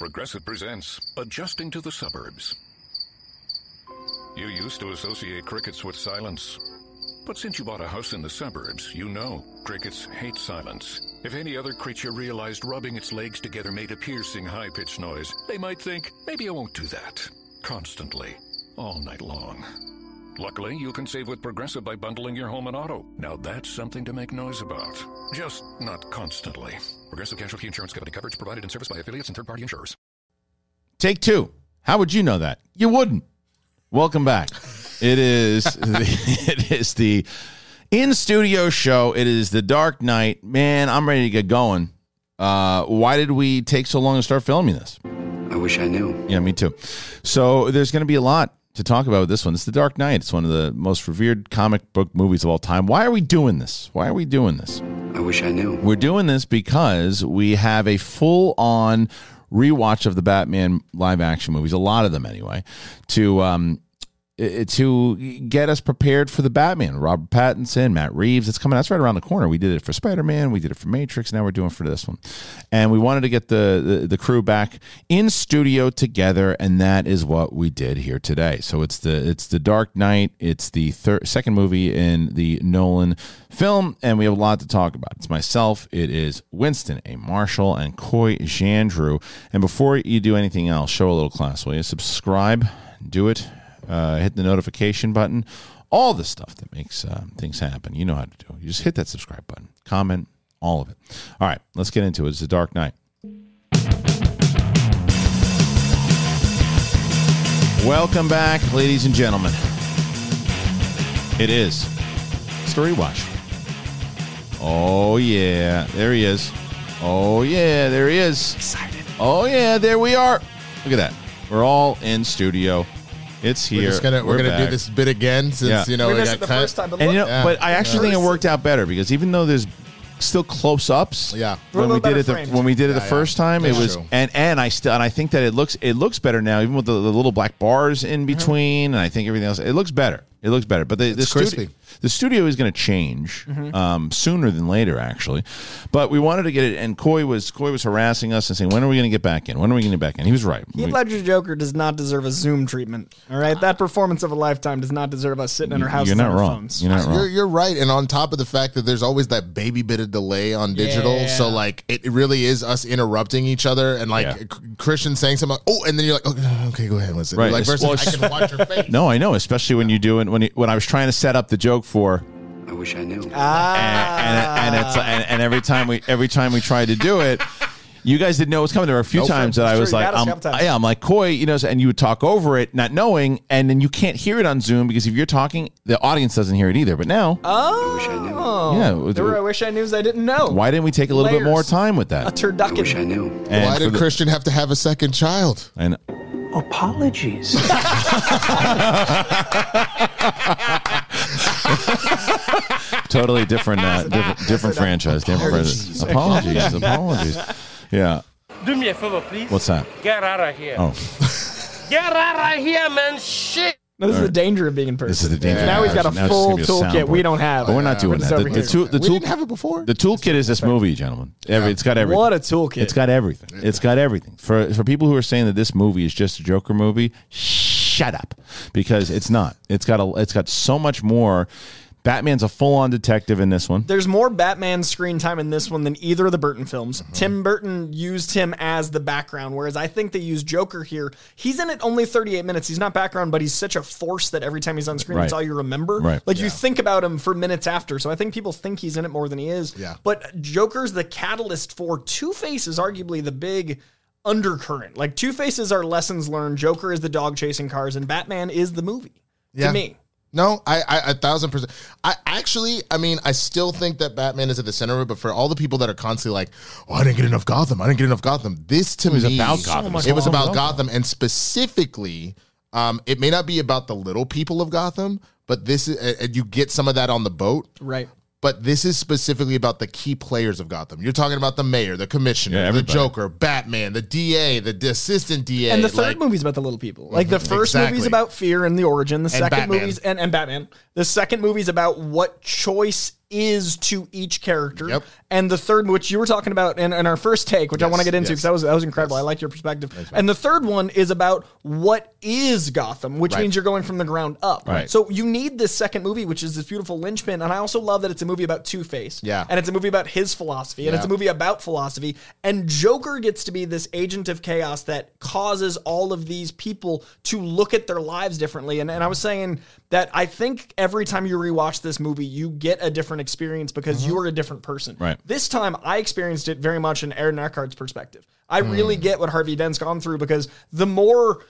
Progressive presents Adjusting to the Suburbs. You used to associate crickets with silence. But since you bought a house in the suburbs, you know crickets hate silence. If any other creature realized rubbing its legs together made a piercing, high pitched noise, they might think, maybe I won't do that. Constantly, all night long. Luckily, you can save with Progressive by bundling your home and auto. Now that's something to make noise about. Just not constantly. Progressive Casualty Insurance Company coverage provided in service by affiliates and third party insurers. Take two. How would you know that? You wouldn't. Welcome back. It is the, it is the in studio show. It is the Dark Knight. Man, I'm ready to get going. Uh, why did we take so long to start filming this? I wish I knew. Yeah, me too. So there's going to be a lot to talk about this one. It's The Dark Knight. It's one of the most revered comic book movies of all time. Why are we doing this? Why are we doing this? I wish I knew. We're doing this because we have a full on rewatch of the Batman live action movies, a lot of them anyway, to um, to get us prepared for the Batman. Robert Pattinson, Matt Reeves. It's coming. That's right around the corner. We did it for Spider Man. We did it for Matrix. Now we're doing for this one, and we wanted to get the, the the crew back in studio together, and that is what we did here today. So it's the it's the Dark Knight. It's the third second movie in the Nolan film, and we have a lot to talk about. It's myself. It is Winston A. Marshall and Coy Jandreau. And before you do anything else, show a little class, will you? Subscribe. Do it uh, hit the notification button, all the stuff that makes uh, things happen. You know how to do it. You just hit that subscribe button, comment, all of it. All right, let's get into it. It's a Dark Knight. Welcome back, ladies and gentlemen. It is. Story Watch. Oh, yeah. There he is. Oh, yeah. There he is. Excited. Oh, yeah. There we are. Look at that. We're all in studio. It's here. We're just gonna we're, gonna back. do this bit again since Yeah. you know we we got it the cut. first time, but And look, you know, Yeah. but I actually think it worked out better because even though there's still close ups, Yeah. We're when we did it the, when we did it the Yeah, yeah. first time, it was true. and and I still and I think that it looks it looks better now, even with the, the little black bars in uh-huh. between, and I think everything else it looks better. It looks better, but the, the It's studio crispy. The studio is going to change um, sooner than later, actually. But we wanted to get it, and Coy was Coy was harassing us and saying, "When are we going to get back in? When are we going to get back in?" He was right. Heath We- Ledger's Joker does not deserve a Zoom treatment. All right, that performance of a lifetime does not deserve us sitting in our house. You're not wrong. phones. You're not wrong. You're, you're right, and on top of the fact that there's always that baby bit of delay on digital, Yeah. so like it really is us interrupting each other, and like Yeah. Kristian saying something, like, oh, and then you're like, okay, okay go ahead, listen. Right. Like versus well, I can watch your face. no, I know, especially when you do it when you, when I was trying to set up the joke for I wish I knew. Ah, and, and it's and, and every time we every time we tried to do it you guys didn't know it was coming there were a few Nope. times that i was true. Like got us a um, couple times. yeah i'm like coy you know and you would talk over it not knowing and then you can't hear it on zoom because if you're talking the audience doesn't hear it either but now oh, wish I knew. yeah there were I wish I knew I didn't know. why didn't we take a little bit more time with A that I wish I knew. And Why did the- Kristian have to have a second child? and Apologies. totally different uh, different, different franchise different franchise. apologies apologies yeah Do me a favor, please. what's that Get out of here. oh Get out of here, man. Shit. No, this is the danger of being in person. this is the danger now he's got a Now full gonna be a toolkit we don't have. but we're not doing It's that the, the, tool, the we tool didn't have it before. The toolkit is this movie, gentlemen. Every, It's got everything. What a toolkit. It's got everything. It's got everything. For for people who are saying that this movie is just a Joker movie, shut up, because it's not. It's got a. It's got so much more. Batman's a full on detective in this one. There's more Batman screen time in this one than either of the Burton films. Mm-hmm. Tim Burton used him as the background, whereas I think they use Joker here. He's in it only 38 minutes. He's not background, but he's such a force that every time he's on screen, Right. it's all you remember. Right. Like you think about him for minutes after. So I think people think he's in it more than he is. Yeah. But Joker's the catalyst for Two Face is arguably the big undercurrent. Like Two Faces are lessons learned. Joker is the dog chasing cars, and Batman is the movie. Yeah. To me. No, I, I a thousand percent. I actually, I mean, I still think that Batman is at the center of it. But for all the people that are constantly like, "Oh, I didn't get enough Gotham. I didn't get enough Gotham." This to was me, about Gotham. It was about Gotham, and specifically, um, it may not be about the little people of Gotham, but this is, uh, you get some of that on the boat. Right. But this is specifically about the key players of Gotham. You're talking about the mayor, the commissioner, Yeah, the. Joker, Batman, the DA, the d- assistant DA, And the third like- movie's about the little people. Like the mhm, first Exactly. movie's about fear and the origin. The second Batman. movie's and, and Batman. The second movie is about what choice is to each character. Yep. And the third, which you were talking about in, in our first take, which I want to get into yes. because that was that was incredible. I like your perspective. And the third one is about what is Gotham, which Right. means you're going from the ground up. Right. So you need this second movie, which is this beautiful linchpin. And I also love that it's a movie about Two Face. Yeah. And it's a movie about his philosophy, and it's a movie about philosophy. And Joker gets to be this agent of chaos that causes all of these people to look at their lives differently. And, and I was saying that I think every time you rewatch this movie, you get a different experience because mm-hmm. you're a different person. Right. This time, I experienced it very much in Aaron Eckhart's perspective. I really mm. get what Harvey Dent's gone through because the more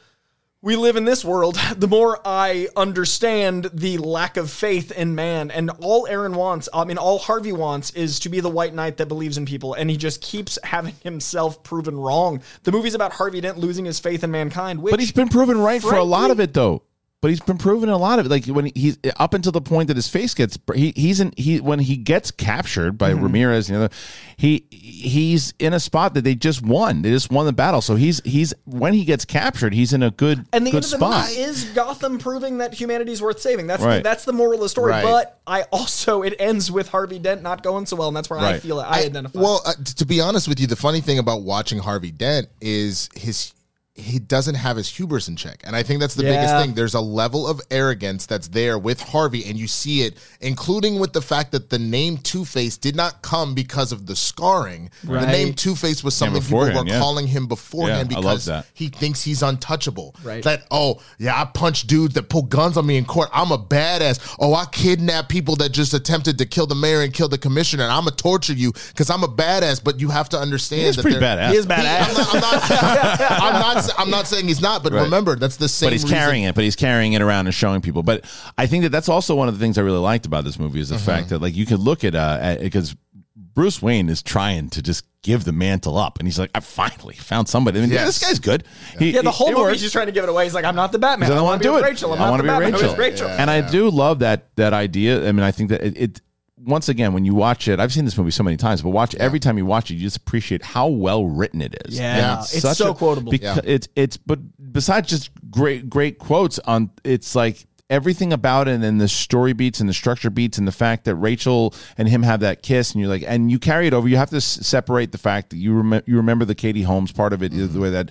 we live in this world, the more I understand the lack of faith in man. And all Aaron wants, I mean, all Harvey wants is to be the white knight that believes in people. And he just keeps having himself proven wrong. The movie's about Harvey Dent losing his faith in mankind, which But he's been proven right for a lot of it, though. But he's been proven a lot of it. Like when he's up until the point that his face gets he he's in he when he gets captured by Mm-hmm. Ramirez and the other, he he's in a spot that they just won. They just won the battle. So he's he's when he gets captured, he's in a good And the good end of the spot. movie is Gotham proving that humanity's worth saving. That's the, that's the moral of the story. Right. But I also it ends with Harvey Dent not going so well, and that's where I feel it. I, identify. Well, uh, to be honest with you, the funny thing about watching Harvey Dent is his he doesn't have his hubris in check, and I think that's the biggest thing. There's a level of arrogance that's there with Harvey, and you see it, including with the fact that the name Two Face did not come because of the scarring. The name Two Face was something people were yeah. calling him beforehand Yeah, because he thinks he's untouchable. Right. That oh yeah, I punch dudes that pull guns on me in court. I'm a badass. Oh, I kidnap people that just attempted to kill the mayor and kill the commissioner. And I'm gonna torture you because I'm a badass. But you have to understand He's that pretty they're- badass. he is though. badass. I'm not, I'm, not, I'm, not, I'm not saying he's not, but Right. remember that's the same. but he's reason- carrying it. But he's carrying it around and showing people. But I think that that's also one of the things I really liked about this movie is the Mm-hmm. fact that like you could look at uh because Bruce Wayne is trying to just give the mantle up, and he's like, I finally found somebody. I mean, Yes. this guy's good. He, yeah, the whole it movie he's just trying to give it away. He's like, I'm not the Batman. Because I I want to do it. Rachel. I'm I not want the to be Batman. I'm Rachel. with Rachel. And I do love that that idea. I mean, I think that it, it once again when you watch it, I've seen this movie so many times, but watch every time you watch it, you just appreciate how well written it is. Yeah. And It's such so quotable. Because it's it's but besides just great great quotes on, it's like. Everything about it and then the story beats and the structure beats and the fact that Rachel and him have that kiss and you're like and you carry it over you have to s- separate the fact that you rem- you remember the Katie Holmes part of it the mm-hmm. way that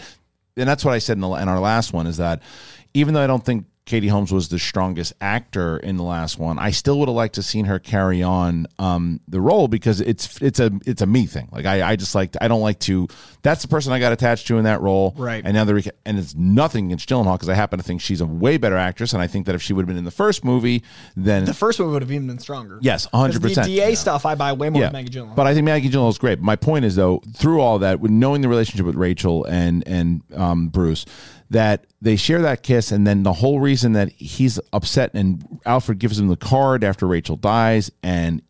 and that's what I said in, the, in our last one is that even though I don't think Katie Holmes was the strongest actor in the last one, I still would have liked to seen her carry on um, the role because it's it's a it's a me thing. Like I, I just like I don't like to. That's the person I got attached to in that role. Right. And now the and it's nothing against Gyllenhaal because I happen to think she's a way better actress, and I think that if she would have been in the first movie, then The first one would have even been stronger. Yes, 'Cause 100%. The DA stuff I buy way more yeah. than Maggie Gyllenhaal. But I think Maggie Gyllenhaal is great. My point is though, through all that, with knowing the relationship with Rachel and and um, Bruce, that they share that kiss, and then the whole reason that he's upset and Alfred gives him the card after Rachel dies, and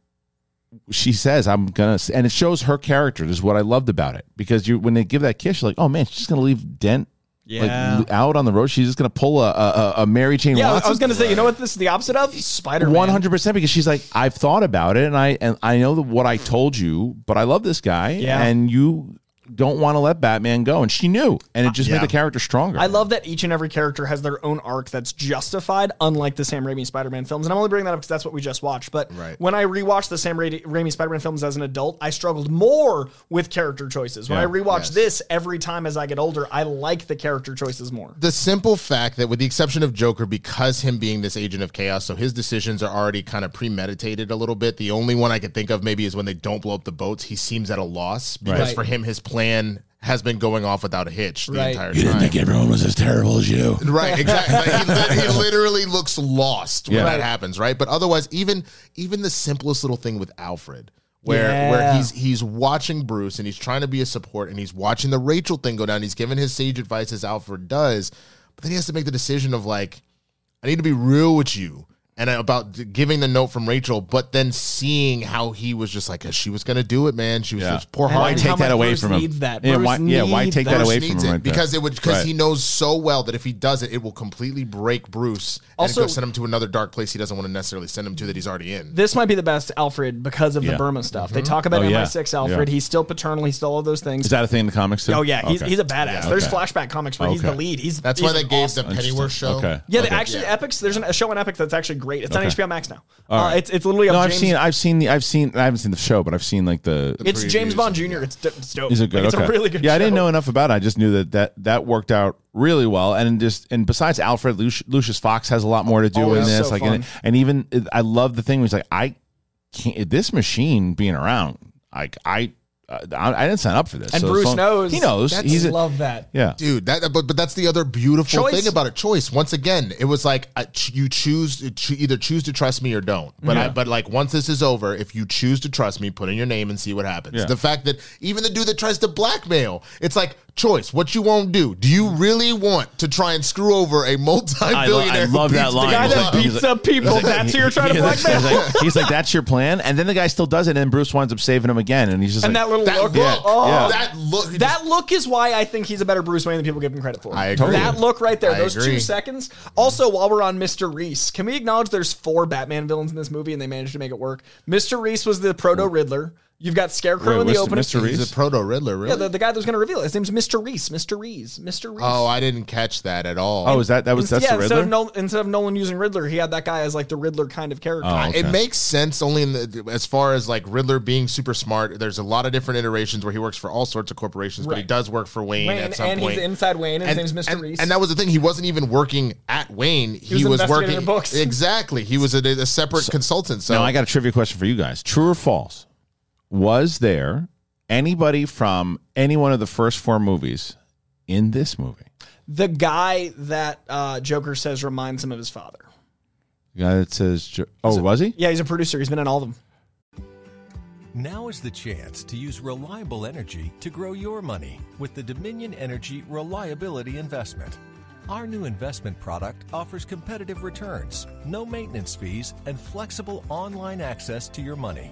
she says, "I'm gonna," and it shows her character. This is what I loved about it because you when they give that kiss, you're like, "Oh man, she's just gonna leave Dent." Yeah. Like out on the road, she's just gonna pull a a, a Mary Jane. yeah, I was to say, you know what this is the opposite of? Spider Man. One hundred percent because she's like, I've thought about it and I and I know that what I told you, but I love this guy, Yeah. and you don't want to let Batman go, and she knew, and it just Yeah. made the character stronger. I love that each and every character has their own arc that's justified, unlike the Sam Raimi Spider-Man films. And I'm only bringing that up because that's what we just watched. But Right. when I rewatched the Sam Ra- Raimi Spider-Man films as an adult, I struggled more with character choices. When Yeah. I rewatch Yes. this every time as I get older, I like the character choices more. the simple fact that with the exception of Joker, because him being this agent of chaos, so his decisions are already kind of premeditated a little bit. The only one I could think of maybe is when they don't blow up the boats. He seems at a loss because Right. for him, his plan has been going off without a hitch the Right. entire you didn't think everyone was as terrible as you. Right, exactly. Like, he, li- he literally looks lost when Yeah. that happens, right? But otherwise, even even the simplest little thing with Alfred, where Yeah. where he's he's watching Bruce and he's trying to be a support and he's watching the Rachel thing go down. He's giving his sage advice as Alfred does, but then he has to make the decision of like, I need to be real with you. And about giving the note from Rachel, but then seeing how he was just like, she was gonna do it, man. She was Yeah. just poor And Why take that away Bruce from him? needs that. Yeah, why, yeah, why needs take that, that. away from him? Right because it would because Right. he knows so well that if he does it, it will completely break Bruce and Also- go send him to another dark place he doesn't want to necessarily send him to that he's already in. This might be the best Alfred because of Yeah. the Burma stuff. They mm-hmm. talk about Oh, yeah. MI6 Alfred. Yeah. He's still paternal. He's still all those things. Is that a thing in the comics too? Oh yeah, he's, Okay. he's a badass. There's Okay. flashback comics where he's the lead. He's That's he's why they gave awesome. the Pennyworth show. Yeah, they actually Epix. There's a show on Epic that's actually great. It's on HBO Max now. Uh, right. it's it's literally No, up I've James, seen, I've seen the, I've seen, I haven't seen the show, but I've seen like the. It's James Bond Jr. It's, d- it's dope. Is it good? Like, okay. It's a really good. Yeah, I didn't know enough about it. I just knew that that that worked out really well. And just and besides Alfred Luci- Lucius Fox has a lot more to do Oh, in this. so like and, and even I love the thing where he's like, I can't this machine being around. Like I, I, I didn't sign up for this. And So Bruce so- knows. He knows. That's, He's love that. yeah. Dude, that but but that's the other beautiful Choice. thing about a choice. Once again, it was like uh, ch- you choose to either choose to trust me or don't. But I, but like once this is over, if you choose to trust me, put in your name and see what happens. Yeah. The fact that even the dude that tries to blackmail, it's like choice. What you won't do? Do you really want to try and screw over a multi-billionaire? I who love that line. The guy that beats like- up people. That's who you're trying to He's like- blackmail. He's like, he's like, that's your plan, and then the guy still does it, and Bruce winds up saving him again, and he's just And like, that little That look. look, oh. Yeah, Oh, yeah. that look, he That look is why I think he's a better Bruce Wayne than people give him credit for. I agree. That look right there, I those agree. two seconds. Also, while we're on Mr. Reese, can we acknowledge there's four Batman villains in this movie and they managed to make it work? Mr. Reese was the proto Riddler. You've got Scarecrow Wait, in the Mr. opening. Mr. Reese? He's a proto Riddler, really. Yeah, the, the guy that was going to reveal it. His name's Mr. Reese. Mr. Reese. Mr. Reese. oh, I didn't catch that at all. oh, is that that was that's yeah, the instead Riddler? of, Nolan, instead of Nolan using Riddler, he had that guy as like the Riddler kind of character. Oh, okay. It makes sense only in the as far as like Riddler being super smart. There's a lot of different iterations where he works for all sorts of corporations, but he does work for Wayne, Wayne, at some and point. he's inside Wayne, and, his name's Mr. and, Reese. and that was the thing. He wasn't even working at Wayne. He, was was, investigating working the books. exactly. He was a, a separate consultant. So now I got a trivia question for you guys. True or false? Was there anybody from any one of the first four movies in this movie? the guy that uh, Joker says reminds him of his father. The guy that says, Jo- "Oh, was he?" Yeah, he's a producer. He's been in all of them. Now is the chance to use reliable energy to grow your money with the Dominion Energy Reliability Investment. Our new investment product offers competitive returns, no maintenance fees, and flexible online access to your money.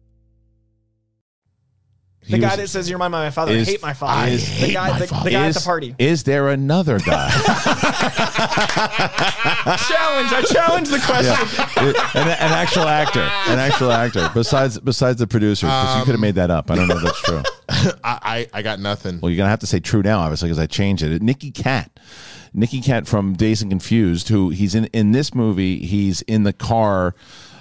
The He guy was- that says you're me of my father. is- I hate my father. I the hate guy, the, father. the guy at the party. Is there another guy? challenge. I challenge the question. an, an actual actor, an actual actor. Besides, besides the producer, because you could have made that up. I don't know if that's true. I, I I got nothing. Well, you're gonna have to say true now, obviously, because I changed it. Nicky Katt, Nicky Katt from Dazed and Confused, who he's in in this movie. He's in the car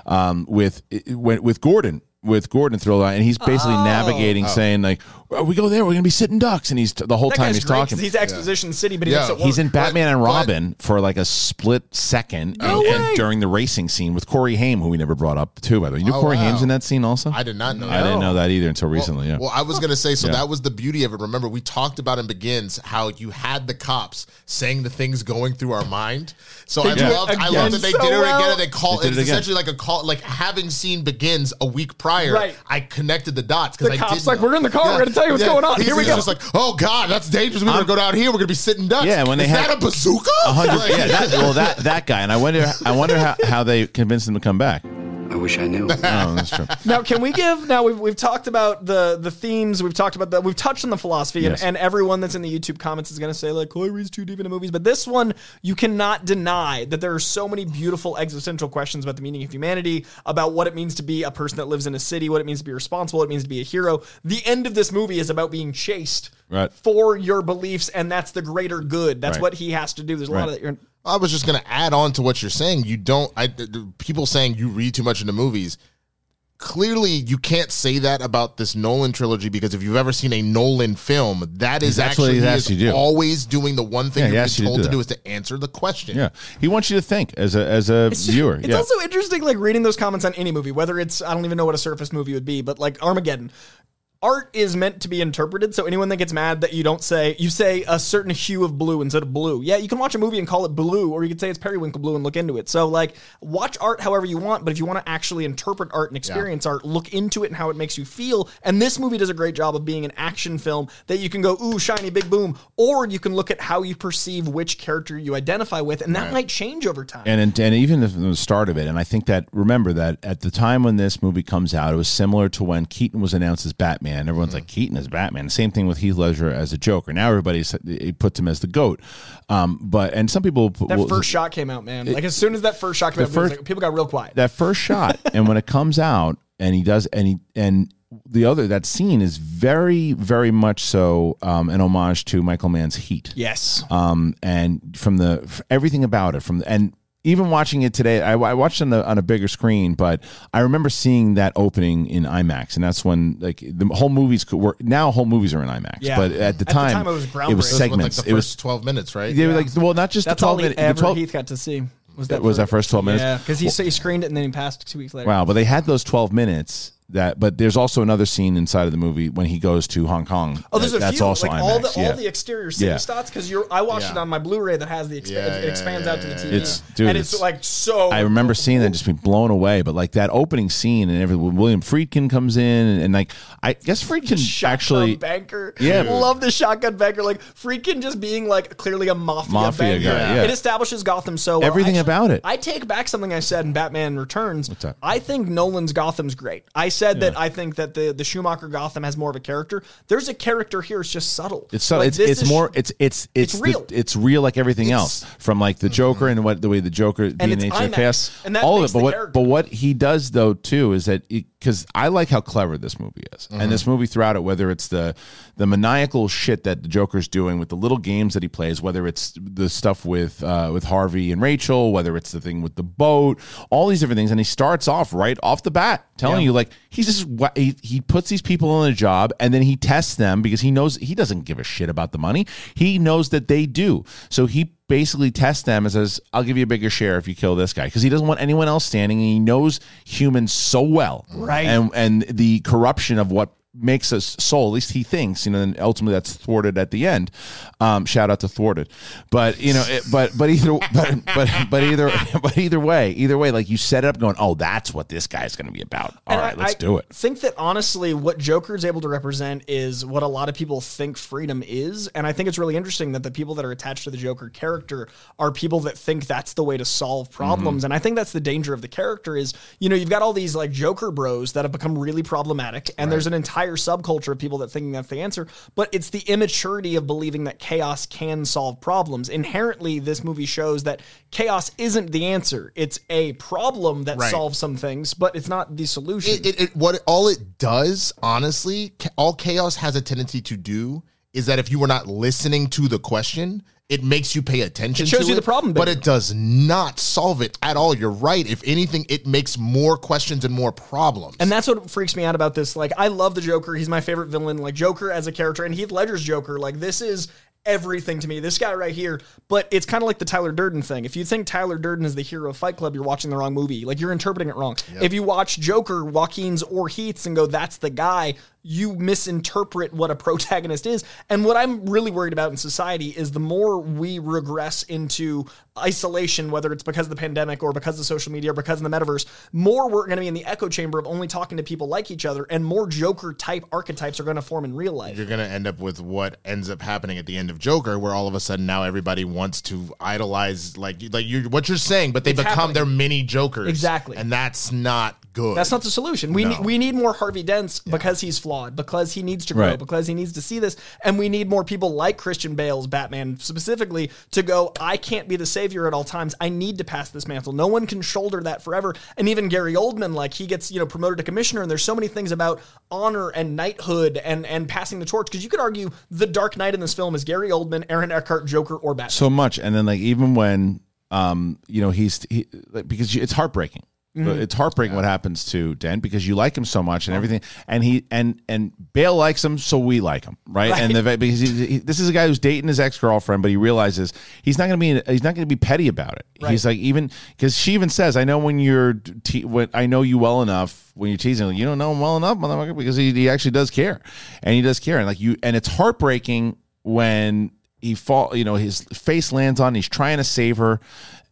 um, with with Gordon. With Gordon Thriller, and he's basically Oh. navigating, oh. saying like, well, Uh, "We go there, we're gonna be sitting ducks," and he's the whole That time he's great 'cause talking. He's Exposition City, but he Yeah. makes it work. He's in Batman and but- Robin for like a split second, No and, and during the racing scene with Corey Haim, who we never brought up too. By the way, you know Oh, Corey wow. Haim's in that scene also. I did not know. I didn't know that either until recently. Yeah. Well, I was gonna say, so Yeah. that was the beauty of it. Remember, we talked about in Begins how you had the cops saying the things going through our mind. So I do it loved, I again loved that they so did it well. again, and they call They did it again. essentially like a call, like having seen Begins a week prior. Right. I connected the dots The because I cop's didn't like, know. "We're in the car. We're gonna tell you what's going on. Here we go." Just like, oh god, that's dangerous. We're gonna go down here. We're gonna be sitting ducks. Yeah, when they Is had- that a bazooka? Like- yeah, that, well, that that guy, and I wonder, I wonder how, how they convinced him to come back. I wish I knew. Oh, that's true. now, can we give? Now we've, we've talked about the the themes. We've talked about the. We've touched on the philosophy, Yes. and, and everyone that's in the YouTube comments is going to say like, "Coy reads too deep into movies." But this one, you cannot deny that there are so many beautiful existential questions about the meaning of humanity, about what it means to be a person that lives in a city, what it means to be responsible, what it means to be a hero. The end of this movie is about being chased Right. for your beliefs, and that's the greater good. That's Right. what he has to do. There's a lot of that. You're, I was just gonna add on to what you're saying. You don't. I th- th- people saying you read too much into movies. Clearly, you can't say that about this Nolan trilogy because if you've ever seen a Nolan film, that is That's what actually he he is you do. always doing the one thing Yeah, you're asks you to told do to do is to answer the question. Yeah, he wants you to think as a as a viewer. It's yeah. also interesting, like reading those comments on any movie, whether it's I don't even know what a surface movie would be, but like Armageddon. Art is meant to be interpreted, so anyone that gets mad that you don't say you say a certain hue of blue instead of blue. Yeah, you can watch a movie and call it blue, or you could say it's periwinkle blue and look into it. So like watch art however you want, but if you want to actually interpret art and experience art, look into it and how it makes you feel. And this movie does a great job of being an action film that you can go, ooh, shiny big boom, or you can look at how you perceive which character you identify with, and that might change over time. and and and even from the start of it, and I think that remember that at the time when this movie comes out, it was similar to when Keaton was announced as Batman Batman. Everyone's like Keaton as Batman. Same thing with Heath Ledger as a Joker. Now everybody puts him as the goat. Um, but and some people That will- first shot came out, man. Like as soon as that first shot came out, first- like- people got real quiet. that first shot and when it comes out and he does and he and the other that scene is very very much so um, an homage to Michael Mann's Heat. yes. Um, and from the everything about it from the, and even watching it today, I, I watched on, the, on a bigger screen, but I remember seeing that opening in IMAX, and that's when like the whole movies could work. Now whole movies are in IMAX, Yeah. but at the At the time, time, it was it was groundbreaking. It was like segments. the it was twelve minutes, right? they were like well, not just That's the twelve he minutes. the ever 12 Heath got to see. Was that was that first 12 minutes? Yeah, because he, he screened it and then he passed two weeks later. Wow, but they had those 12 minutes that but there's also another scene inside of the movie when he goes to Hong Kong. Oh, there's That- a that's few also like all the yeah. all the exterior city Yeah. shots because you're. I watched Yeah. it on my Blu-ray that has the exp- it expands out to the TV. It's- dude, and it's, it's- like so. I remember seeing that and just being blown away. But like that opening scene and everything, when William Friedkin comes in and, and like I guess Friedkin Shotgun actually banker. Yeah. love the shotgun banker. Like freaking just being like clearly a mafia, Mafia banker. guy, yeah. It establishes Gotham so well. Everything about it. I take back something I said in Batman Returns. I think Nolan's Gotham's great. I said that I think that the the Schumacher Gotham has more of a character. There's a character here. It's just subtle. It's so Like, it's it's more it's it's it's it's the- real. it's real like everything else from like the Joker and what the way the Joker the it's IMAX, chaos and that all of it but what character. but what he does though too is that because I like how clever this movie is and this movie throughout it whether it's the the maniacal shit that the Joker's doing with the little games that he plays whether it's the stuff with uh, with Harvey and Rachel whether it's the thing with the boat all these different things and he starts off right off the bat telling you like he's just he, he puts these people on a job and then he tests them because he knows he doesn't give a shit about the money. He knows that they do. So he basically tests them and says i'll give you a bigger share if you kill this guy. Because he doesn't want anyone else standing and he knows humans so well. Right. and and the corruption of what makes us soul at least he thinks you know and ultimately that's thwarted at the end. Um shout out to thwarted. But you know it, but but either but but but either but either way either way like you set it up going oh that's what this guy's going to be about. All right, I- let's I do it. think that honestly, what Joker is able to represent is what a lot of people think freedom is, and I think it's really interesting that the people that are attached to the Joker character are people that think that's the way to solve problems, and I think that's the danger of the character is you know you've got all these like Joker bros that have become really problematic, and there's an entire subculture of people that thinking that's the answer, but it's the immaturity of believing that chaos can solve problems. Inherently, this movie shows that chaos isn't the answer; it's a problem that Right. solves some things, but it's not the solution. it, it, it what all it does honestly all chaos has a tendency to do is that if you were not listening to the question it makes you pay attention It shows to you it, the problem but it does not solve it at all you're right if anything it makes more questions and more problems And that's what freaks me out about this. Like, I love the Joker. He's my favorite villain. Like, Joker as a character, and Heath Ledger's Joker. Like, this is everything to me. This guy right here. But it's kind of like the Tyler Durden thing. If you think Tyler Durden is the hero of Fight Club, you're watching the wrong movie. Like, you're interpreting it wrong. If you watch Joker, Joaquin's or Heath's, and go, that's the guy, you misinterpret what a protagonist is. And what I'm really worried about in society is the more we regress into isolation, whether it's because of the pandemic or because of social media or because of the metaverse, more we're going to be in the echo chamber of only talking to people like each other, and more Joker type archetypes are going to form in real life. you're gonna end up with what ends up happening at the end of Joker, where all of a sudden now everybody wants to idolize like like you what you're saying, but they It's become happening. their mini Jokers, Exactly. and that's not good. That's not the solution. We No. need we need more Harvey Dents because he's flawed, because he needs to grow, Right. because he needs to see this, and we need more people like Christian Bale's Batman specifically to go. I can't be the savior at all times. I need to pass this mantle. No one can shoulder that forever. And even Gary Oldman, like he gets you know promoted to commissioner, and there's so many things about honor and knighthood and and passing the torch. Because you could argue the Dark Knight in this film is Gary Oldman, Aaron Eckhart, Joker, or Batman. so much and then like even when um you know he's he like, because it's heartbreaking Mm-hmm. it's heartbreaking what happens to Dent because you like him so much and everything and he and and Bale likes him so we like him right, and the, because he, he, this is a guy who's dating his ex-girlfriend but he realizes he's not going to be he's not going to be petty about it. He's like even because she even says I know when you're te- when I know you well enough when you're teasing like, you don't know him well enough motherfucker because he, he actually does care and he does care and like you and it's heartbreaking when he fall you know his face lands on he's trying to save her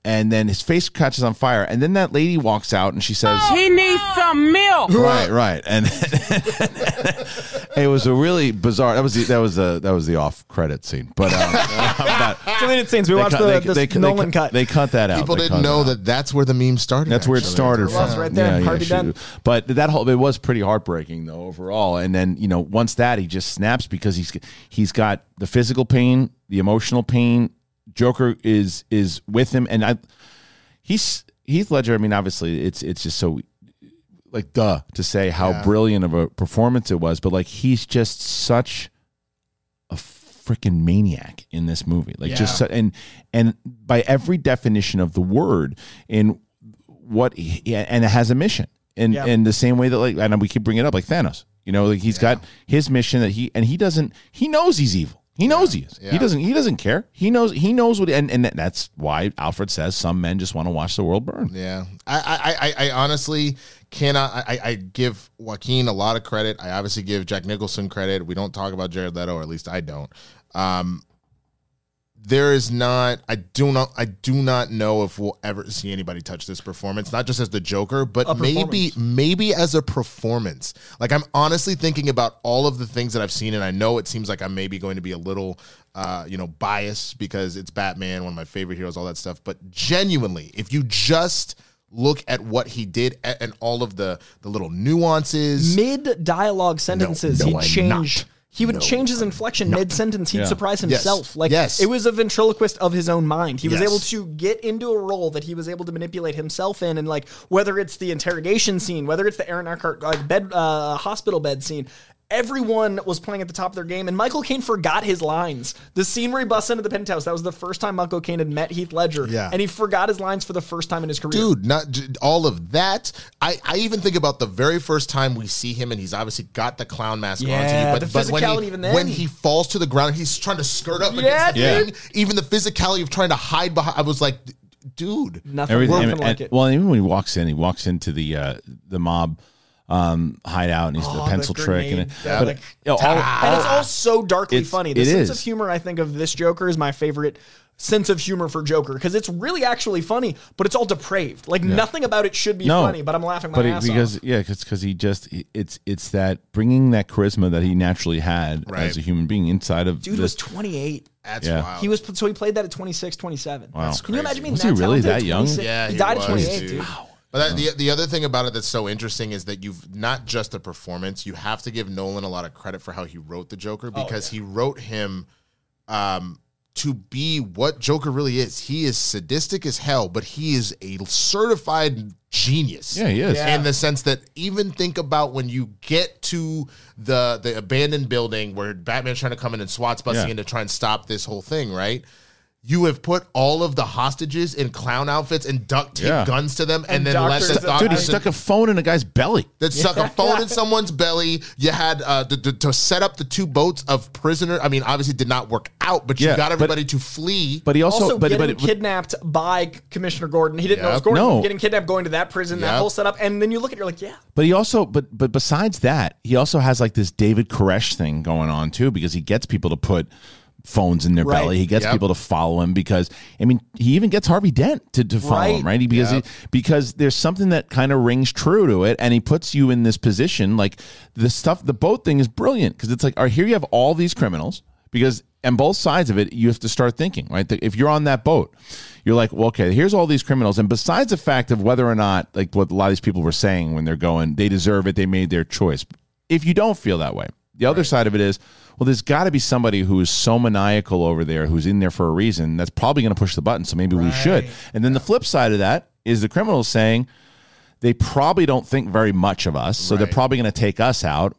and then his face catches on fire, and then that lady walks out and she says, He needs some milk. "Right, right," and it was a really bizarre. That was the, that was the that was the off credit scene, but um, but Deleted scenes. We watched cut- the, they- the they- they Nolan cut- cut. They cut that out. People They didn't cut know out. that that's where the meme started. That's where it actually. started It from. right there, Harvey she- Dent. But that whole it was pretty heartbreaking though overall. And then you know once that he just snaps because he's he's got the physical pain, the emotional pain. Joker is is with him, and I he's Heath Ledger. I mean, obviously it's it's just so like duh to say how brilliant of a performance it was, but like he's just such a freaking maniac in this movie. Like just so, and and by every definition of the word in what he, and it has a mission. In Yeah. in the same way that like and we keep bringing it up like Thanos. You know, like he's got his mission that he and he doesn't he knows he's evil. He knows he is. He doesn't he doesn't care. He knows he knows what and and that's why Alfred says some men just want to watch the world burn. Yeah, I, I, I, I honestly cannot. I, I give Joaquin a lot of credit. I obviously give Jack Nicholson credit. We don't talk about Jared Leto, or at least I don't. Um, there is not. I do not. I do not know if we'll ever see anybody touch this performance. Not just as the Joker, but maybe maybe as a performance. Like I'm honestly thinking about all of the things that I've seen, and I know it seems like I'm maybe going to be a little, uh, you know, biased because it's Batman, one of my favorite heroes, all that stuff. But genuinely, if you just look at what he did and all of the the little nuances, Mid dialogue sentences, no, he'd I'm change. not. He would change his inflection mid sentence. He'd Yeah. surprise Yes. himself. Like Yes. it was a ventriloquist of his own mind. He was able to get into a role that he was able to manipulate himself in, and like whether it's the interrogation scene, whether it's the Aaron Eckhart like bed uh, hospital bed scene. Everyone was playing at the top of their game, and Michael Caine forgot his lines. The scene where he busts into the penthouse, that was the first time Michael Caine had met Heath Ledger. Yeah. And he forgot his lines for the first time in his career. dude not j- all of that I, I even think about the very first time we see him and he's obviously got the clown mask Yeah, onto you but, the but when, physicality he, even then. when he falls to the ground he's trying to skirt up Yeah, against the thing even the physicality of trying to hide behind i was like dude Nothing, Everything, nothing and- like and- it. Well, even when he walks in, he walks into the uh, the mob um, hideout and he's Oh, the the pencil trick and it, yeah, but, like- you know, all, and it's all so darkly It's- funny. The it sense is. of humor I think of this Joker is my favorite sense of humor for Joker because it's really actually funny, but it's all depraved. Like nothing about it should be no, funny, but I'm laughing my but it- ass because off. yeah, because he just it's it's that bringing that charisma that he naturally had Right. as a human being inside of Dude this. was 28. that's Yeah. wild He was so he played that at 26, 27. Wow. That's Can you imagine being Was that he really talented that young? 26? yeah he, he died was, at 28, dude. dude. But that, the the other thing about it that's so interesting is that you've not just the performance. You have to give Nolan a lot of credit for how he wrote the Joker because he wrote him um, to be what Joker really is. He is sadistic as hell, but he is a certified genius. Yeah, he is. Yeah. In the sense that even think about when you get to the the abandoned building where Batman's trying to come in and SWAT's busting Yeah. in to try and stop this whole thing, right? You have put all of the hostages in clown outfits and duct tape Yeah. guns to them, and, And then let doctors the that- doctors Dude, he stuck a phone in a guy's belly. that stuck a phone in someone's belly. You had uh, to, to, to set up the two boats of prisoner. I mean, obviously, it did not work out, but you Yeah, got but- everybody to flee. But he also, Also, but, getting but, but kidnapped by Commissioner Gordon. He didn't know it was Yep. Gordon. No. Getting kidnapped, going to that prison, that Yep. whole setup, and then you look at it, you're like, yeah. But he also, but but besides that, he also has like this David Koresh thing going on too, because he gets people to put phones in their Right. belly. He gets Yep. people to follow him because I mean, he even gets Harvey Dent to, to follow Right. him, right? He, because Yep. he, because there's something that kind of rings true to it, and he puts you in this position. Like the stuff, the boat thing is brilliant because it's like, all right, here you have all these criminals because. And both sides of it, you have to start thinking, right? If you're on that boat, you're like, well, okay, here's all these criminals. And besides the fact of whether or not, like what a lot of these people were saying when they're going, they deserve it, they made their choice. If you don't feel that way, the other side of it is, well, there's got to be somebody who is so maniacal over there who's in there for a reason that's probably going to push the button. So maybe we should. And then the flip side of that is the criminals saying, they probably don't think very much of us, so they're probably going to take us out.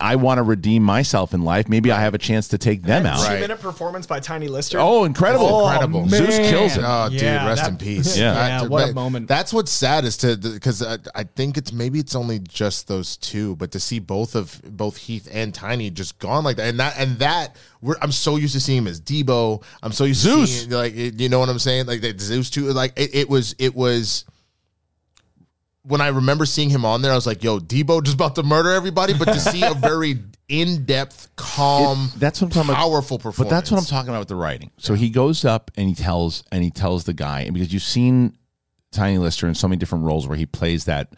I want to redeem myself in life. Maybe I have a chance to take them out. Two minute performance by Tiny Lister. Oh, incredible! Oh, incredible. Zeus kills it. Oh, dude, Yeah, rest that- in peace. Yeah. Yeah, That- what a moment. That's what's sad is to because I, I think it's maybe it's only just those two, but to see both of both Heath and Tiny just gone like that, and that and that we're, I'm so used to seeing him as Debo. I'm so used to Zeus. seeing, like you know what I'm saying, like that Zeus too. Like it, it was it was when I remember seeing him on there, I was like, "Yo, Debo just about to murder everybody," but to see a very in-depth, calm, It- that's what I'm talking about. powerful performance. But that's what I'm talking about with the writing. So he goes up and he tells and he tells the guy, and because you've seen Tiny Lister in so many different roles where he plays that.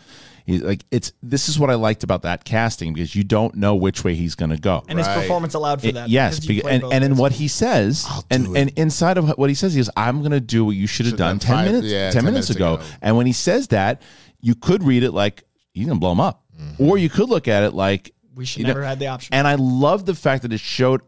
He, like it's this is what I liked about that casting because you don't know which way he's going to go. and his performance allowed for It- that. yes, because you and, and in what he says, and, do and inside of what he says, he goes, "I'm going to do what you should have done done ten five- minutes, yeah, 10, 10 minutes minutes ago." ago. And when he says that, you could read it like he's going to blow him up, Mm-hmm. or you could look at it like we should you know, never had the option. and I love the fact that it showed.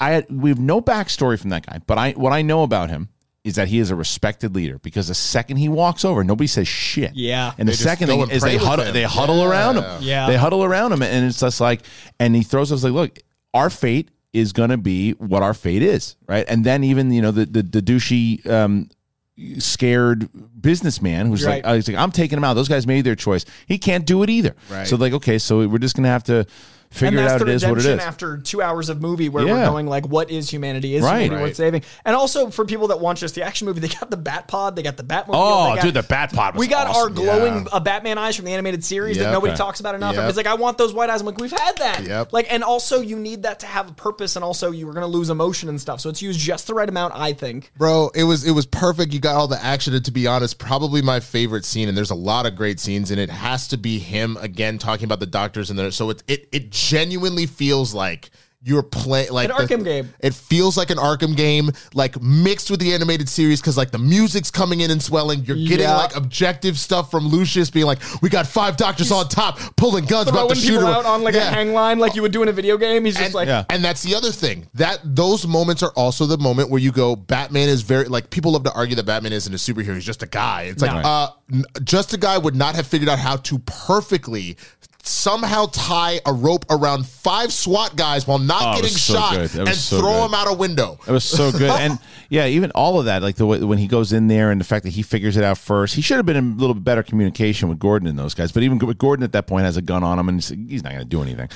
I had, we have no backstory from that guy, but I what I know about him is that he is a respected leader because the second he walks over, nobody says shit. Yeah. and the second thing is they huddle, him. they huddle around him. Yeah. they huddle around him, and it's just like, and he throws us like, look, our fate is going to be what our fate is, right? And then even you know the the, the douchey. Um, scared businessman who's Right. like, uh, he's like, I'm taking him out. Those guys made their choice. He can't do it either. Right. So like, okay, so we're just gonna have to figure and it that's out. the It is what it redemption after two hours of movie where Yeah. we're going like, what is humanity? Is Right. humanity Right. worth saving? And also for people that want just the action movie, they got the Bat Pod, they got the Batmobile. Oh, got- dude, the Bat Pod was We got awesome. our glowing Yeah. uh, Batman eyes from the animated series Yep. that nobody talks about enough. Yep. It's like I want those white eyes. I'm like, we've had that. Yep. Like, and also you need that to have a purpose, and also you were going to lose emotion and stuff. So it's used just the right amount, I think. Bro, it was it was perfect. You got all the action, and to be honest, probably my favorite scene. And there's a lot of great scenes, and it has to be him again talking about the doctors in there. So it it it genuinely feels like you're playing like An the- Arkham game. It feels like an Arkham game, like mixed with the animated series, because like the music's coming in and swelling. You're getting Yeah. like objective stuff from Lucius being like, "We got five doctors on top, pulling guns, about to Throwing shoot out on like a Yeah. hang line like you would do in a video game. He's just and, like, Yeah. and that's the other thing that those moments are also the moment where you go batman is very like people love to argue that batman isn't a superhero he's just a guy it's like No. uh just a guy would not have figured out how to perfectly somehow tie a rope around five SWAT guys while not Oh, getting so shot and so throw good. them out a window. It was so good, and yeah, even all of that, like the way when he goes in there and the fact that he figures it out first. He should have been in a little bit better communication with Gordon and those guys. But even with Gordon at that point has a gun on him, and he's, he's not going to do anything.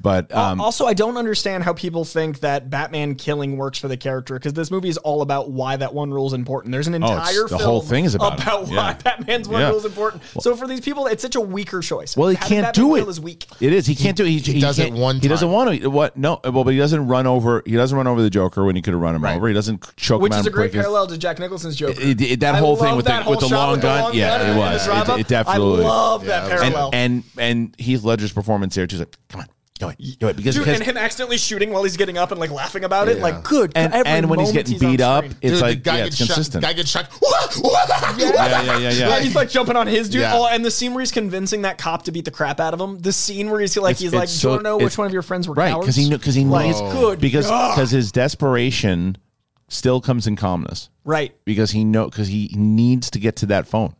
But um, also, I don't understand how people think that Batman killing works for the character because this movie is all about why that one rule is important. There's an Oh, entire the film whole thing is about it. why Yeah. Batman's one Yeah. rule is important. so for these people, it's such a weaker choice. well, he Having can't Batman do it. Is weak. It is. He can't do it. He, he does it can't- He doesn't want to. What? No. Well, but he doesn't run over. He doesn't run over the Joker when he could have run him Right. over. He doesn't choke Which him out is a and great break his- parallel to Jack Nicholson's Joker. It- it- that I whole thing with the- whole with the shot long gun. Yeah, gun it was. It- definitely- I love that it was and, parallel. and and Heath Ledger's performance here too, like, come on, do it, do it, because Dude, because and him accidentally shooting while he's getting up and like laughing about it, Yeah. like good. and, every and when he's moment getting on beat up, screen. it's Dude, like the guy yeah, gets it's shot. consistent. Guy gets shot. Yeah. yeah, yeah, yeah, yeah. he's like jumping on his dude. Yeah. Oh, and the scene where he's convincing that cop to beat the crap out of him. The scene where he's like, It's- he's like, it's do so- you want to know it's- which one of your friends were right because he because he Like, needs good because God. because his desperation still comes in calmness right. because he know because he needs to get to that phone.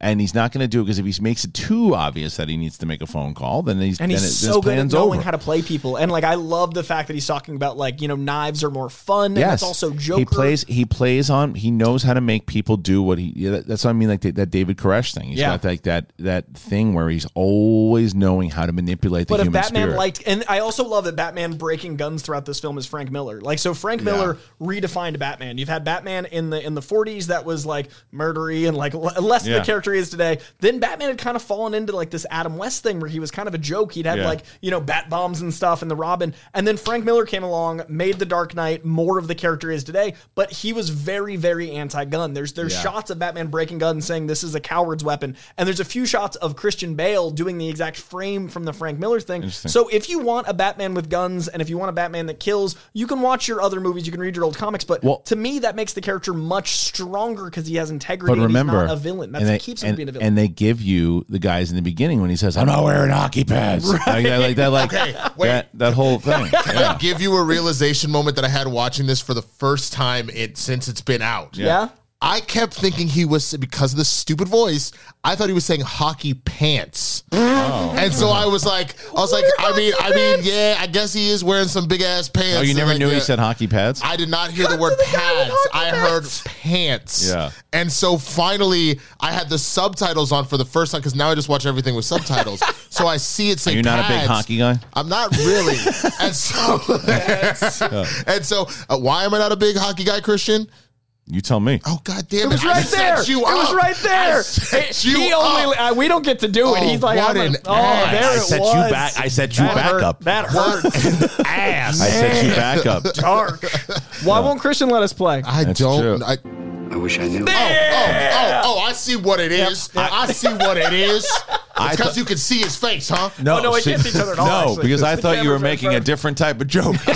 And he's not going to do it because if he makes it too obvious that he needs to make a phone call, then he's And then he's it, so good at knowing over. how to play people. And like, I love the fact that he's talking about like, you know, knives are more fun. And that's also Joker. He plays. He plays on. He knows how to make people do what he. Yeah, that- that's what I mean. Like the, that David Koresh thing. He's Yeah. got like that that thing where he's always knowing how to manipulate the But if human Batman spirit. liked, and I also love that Batman breaking guns throughout this film is Frank Miller. Like, so Frank Miller redefined Batman. You've had Batman in the in the 40s that was like murdery and like less Yeah. the character he is today. Then Batman had kind of fallen into like this Adam West thing where he was kind of a joke. He'd had Yeah. like you know bat bombs and stuff and the Robin, and then Frank Miller came along, made the Dark Knight more of the character he is today. But he was very very anti-gun. There's there's Yeah. shots of Batman breaking guns saying this is a coward's weapon, and there's a few shots of Christian Bale doing the exact frame from the Frank Miller thing. So if you want a Batman with guns and if you want a Batman that kills, you can watch your other movies, you can read your old comics. But Well- to me, that makes the character much stronger because he has integrity. but remember, and he's not a villain. That's and they, keeps and, from being a villain. and they give you the guys in the beginning when he says, "I'm not wearing hockey pads," like, that, like that, like Okay, wait. that, that whole thing. I give you a realization moment that I had watching this for the first time it since it's been out. yeah. I kept thinking he was because of the stupid voice. I thought he was saying hockey pants, and so I was like, I was like, I mean, I mean, yeah, I guess he is wearing some big ass pants. Oh, you never like, knew he said hockey pads? I did not hear the word the pads. I heard pants. Yeah. And so finally, I had the subtitles on for the first time because now I just watch everything with subtitles. so I see it say Are you not a big hockey guy? I'm not really. and so, and so, uh, why am I not a big hockey guy, Kristian? You tell me. Oh god damn it! It was right set there. You it was right there. I set It- you he only. up. Uh, we don't get to do it. Oh, He's like, what I'm an a, oh, ass. there I it set you back- I set you That back hurt. up. That hurt. ass. I set you back up. Dark. Why won't Kristian let us play? I That's don't. true. I, I wish I knew. oh, oh, oh! oh! I see what it is. Yep. I see what it is. Because thought- you can see his face, huh? No, Oh, no, we can't see each other at all, No, actually, because I thought you were making a different type of joke.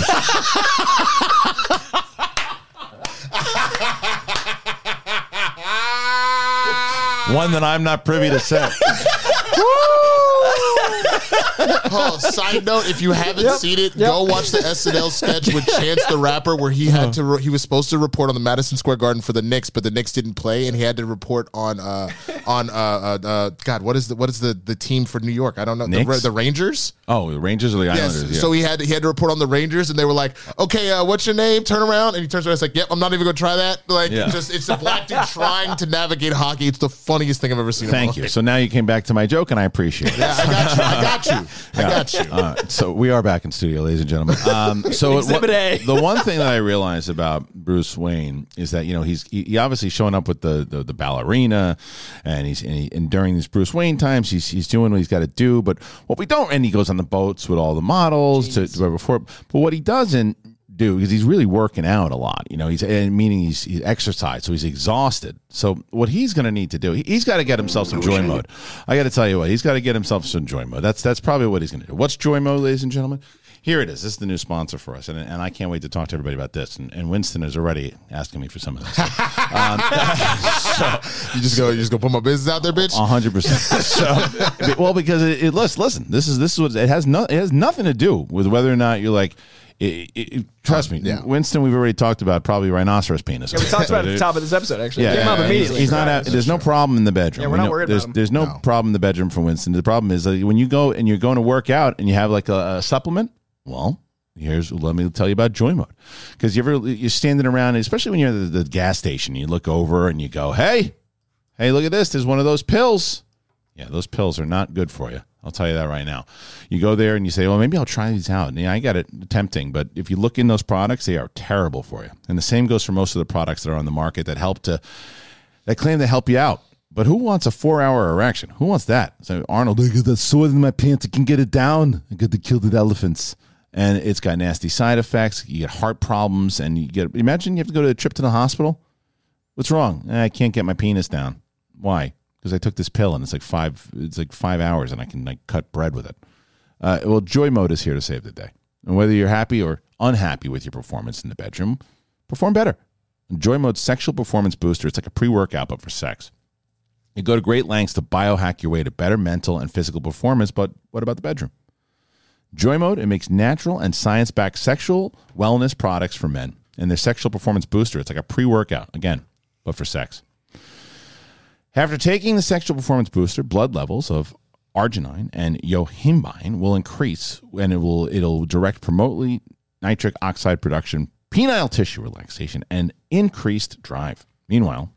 One that I'm not privy to say. Oh, side note: If you haven't Yep, seen it, yep. go watch the SNL sketch with Chance the Rapper, where he had to. Re- he was supposed to report on the Madison Square Garden for the Knicks, but the Knicks didn't play, and he had to report on uh on uh, uh, uh God, what is the what is the the team for New York? I don't know. The, the Rangers. Oh, the Rangers or the Yes. Yeah. So he had he had to report on the Rangers, and they were like, "Okay, uh, what's your name? Turn around." And he turns around. And it's like, "Yep, I'm not even going to try that." Like, Yeah. just it's a black dude trying to navigate hockey. It's the funniest thing I've ever seen. Thank you. So now you came back to my joke, and I appreciate it. Yeah, I got you. I got you. I got you. Uh, so we are back in studio, ladies and gentlemen. Um, so the one thing that I realized about Bruce Wayne is that you know he's he, he obviously showing up with the the, the ballerina, and he's and, he, and during these Bruce Wayne times he's he's doing what he's got to do. But what we don't, and he goes on the boats with all the models to, to before. But what he doesn't do because he's really working out a lot. You know, he's and meaning he's he's exercised, so he's exhausted. So what he's going to need to do, he, he's got to get himself some joy mode. I got to tell you what, he's got to get himself some joy mode. That's that's probably what he's going to do. What's joy mode, ladies and gentlemen? Here it is. This is the new sponsor for us, and, and I can't wait to talk to everybody about this. And, and Winston is already asking me for some of this. Um, you just go. You just go put my business out there, bitch. A hundred percent. So, well, because it, it listen, listen. This is this is what it has. No, it has nothing to do with whether or not you're like. It, it, it- trust me, yeah. Winston. We've already talked about probably rhinoceros penis. Yeah, we talked about it at the uh, top of this episode. Actually, Yeah, it came up he's- immediately. He's, not. Out, there's no problem in the bedroom. Yeah, we're We not know- worried There's, about him. there's no, No. problem in the bedroom for Winston. The problem is that when you go and you're going to work out and you have like a, a supplement. Well, here's let me tell you about Joy Mode because you ever you're standing around, especially when you're at the, the gas station, you look over and you go, "Hey, hey, look at this! There's one of those pills." Yeah, those pills are not good for you. I'll tell you that right now. You go there and you say, well, maybe I'll try these out. And yeah, I got it tempting, but if you look in those products, they are terrible for you. And the same goes for most of the products that are on the market that help to, that claim to help you out. But who wants a four hour erection? Who wants that? So Arnold, I got that sword in my pants. I can get it down. I got to kill the elephants. And it's got nasty side effects. You get heart problems, and you get. Imagine you have to go to a trip to the hospital. What's wrong? "Eh, I can't get my penis down. Why? Because I took this pill and it's like five. It's like five hours, and I can like cut bread with it. Uh, well, Joy Mode is here to save the day. And whether you're happy or unhappy with your performance in the bedroom, perform better. Joy Mode's sexual performance booster. It's like a pre-workout, but for sex. You go to great lengths to biohack your way to better mental and physical performance, but what about the bedroom? Joy Mode, it makes natural and science backed sexual wellness products for men. And their sexual performance booster, it's like a pre workout, again, but for sex. After taking the sexual performance booster, blood levels of arginine and yohimbine will increase and it will it'll direct promote nitric oxide production, penile tissue relaxation, and increased drive. Meanwhile,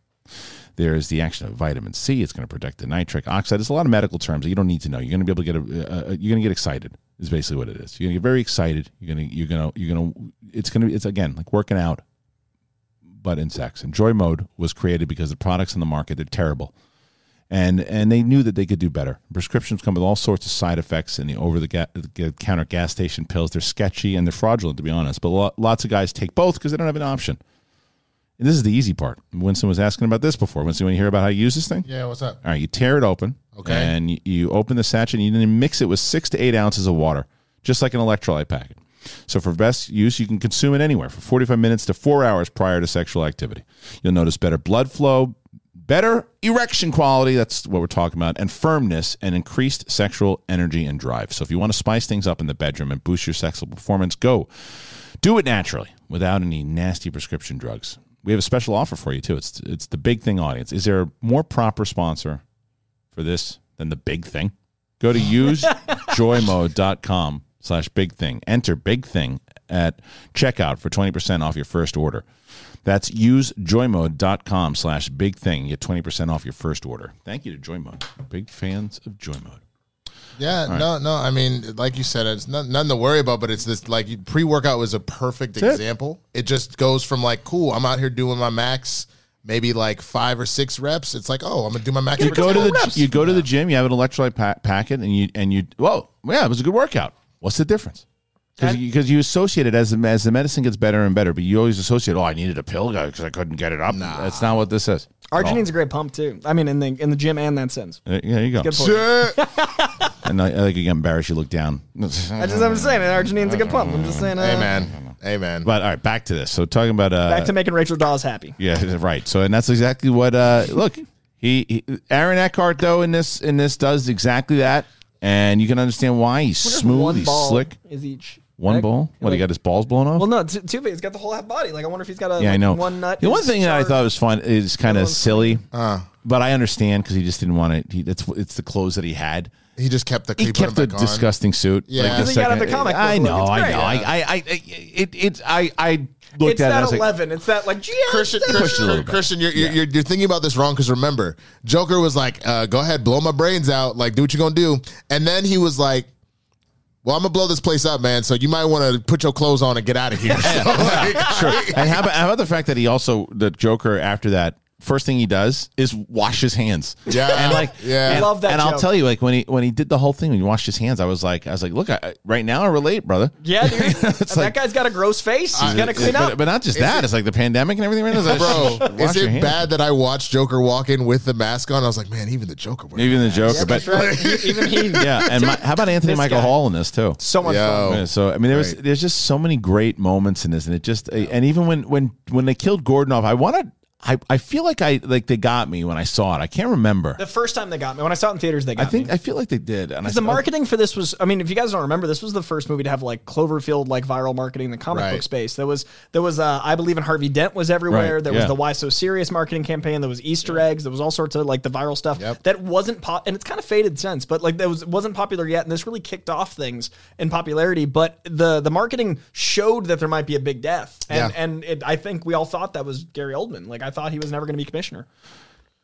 there is the action of vitamin C. It's going to protect the nitric oxide. It's a lot of medical terms that you don't need to know. You're going to be able to get a, you're going to get excited. Is basically what it is. You're going to get very excited. You're going to you're going to you're going to it's going to be it's again like working out, but in sex. And Joy Mode was created because the products in the market they're terrible, and and they knew that they could do better. Prescriptions come with all sorts of side effects, and the over the counter gas station pills they're sketchy and they're fraudulent to be honest. But lo- lots of guys take both because they don't have an option. And this is the easy part. Winston was asking about this before. Winston, when you want to hear about how you use this thing? Yeah, what's up? All right, you tear it open. Okay. And you, you open the sachet and you then mix it with six to eight ounces of water, just like an electrolyte packet. So for best use, you can consume it anywhere for 45 minutes to four hours prior to sexual activity. You'll notice better blood flow, better erection quality, that's what we're talking about, and firmness and increased sexual energy and drive. So if you want to spice things up in the bedroom and boost your sexual performance, go. Do it naturally without any nasty prescription drugs. We have a special offer for you too. It's it's the big thing audience. Is there a more proper sponsor for this than the big thing? Go to usejoymode.com slash big thing. Enter big thing at checkout for 20% off your first order. That's usejoymode.com slash big thing. Get 20% off your first order. Thank you to Joymode. Big fans of Joymode. Yeah, no, no. I mean, like you said, it's not, nothing to worry about. But it's this like pre workout was a perfect That's example. It. just goes from like, cool, I'm out here doing my max, maybe like five or six reps. It's like, oh, I'm gonna do my max. You go to the reps. you go to the gym. You have an electrolyte pa- packet, and you and you. Whoa, yeah, it was a good workout. What's the difference? Because you associate it as the, as the medicine gets better and better, but you always associate. Oh, I needed a pill because I couldn't get it up. That's not what this is. Arginine's a great pump too. I mean, in the in the gym and that sense. Uh, Yeah, there you go. Good for you. Shit. And I, I think you get embarrassed. You look down. That's just I'm saying. Arginine's a good pump. I'm just saying. Uh, Amen. Amen. But all right, back to this. So talking about uh, Back to making Rachel Dawes happy. Yeah, right. So, and that's exactly what. Uh, look, he, he Aaron Eckhart though in this in this does exactly that, and you can understand why he's Wonder smooth, one he's ball slick. Is each One leg? ball. What he Like- got his balls blown off? Well, no, t- two He's got the whole half body. Like I wonder if he's got a yeah, I know. one nut. the one is thing that I charred. thought was fun is kind of silly, Uh. but I understand because he just didn't want it. He, it's it's the clothes that he had. He just kept the. He he kept the him back on. disgusting suit. Yeah. the Because he got second- out the comic book I know, I great. know. I, I, I, it, it, I, I looked It's at it. that I was like, eleven. it's that like Kristian, Push it a Kristian. Kristian, you're, you're, you're, you're thinking about this wrong because remember, Joker was like, uh, "Go ahead, blow my brains out. Like, do what you're gonna do." And then he was like, "Well, I'm gonna blow this place up, man. So you might want to put your clothes on and get out of here." So, like, Sure. And how about, how about the fact that he also the Joker after that first thing he does is wash his hands. Yeah. and like Yeah. and, Love that And I'll tell you, like when he when he did the whole thing when he washed his hands, I was like, I was like, look, I, right now I relate, brother. Yeah, dude. that like- guy's got a gross face. He's got to clean but, up. but not just that. it's like the pandemic and everything. Man. It's like, Bro, is it bad that I watched Joker walk in with the mask on? I was like, man, even the Joker. Even the Joker, Yeah, but right. Even he. yeah. And my, how about Anthony This Michael guy. Hall in this too? So much Yo. fun. So I mean, there was Right. there's just so many great moments in this, and it just and even when when when they killed Gordon off, I wanted. I, I feel like I like they got me when I saw it. I can't remember. The first time they got me, when I saw it in theaters, they I think me. I feel like they did. And I the marketing for this was, I mean, if you guys don't remember, this was the first movie to have like Cloverfield like viral marketing in the comic Right. book space. There was, there was, uh, I believe in Harvey Dent was everywhere. Right, There yeah. was the Why So Serious marketing campaign. There was Easter eggs. There was all sorts of like the viral stuff Yep. that wasn't pop, and it's kind of faded since, but like that was wasn't popular yet, and this really kicked off things in popularity. But the the marketing showed that there might be a big death, and Yeah. and it, I think we all thought that was Gary Oldman. Like I thought he was never going to be commissioner.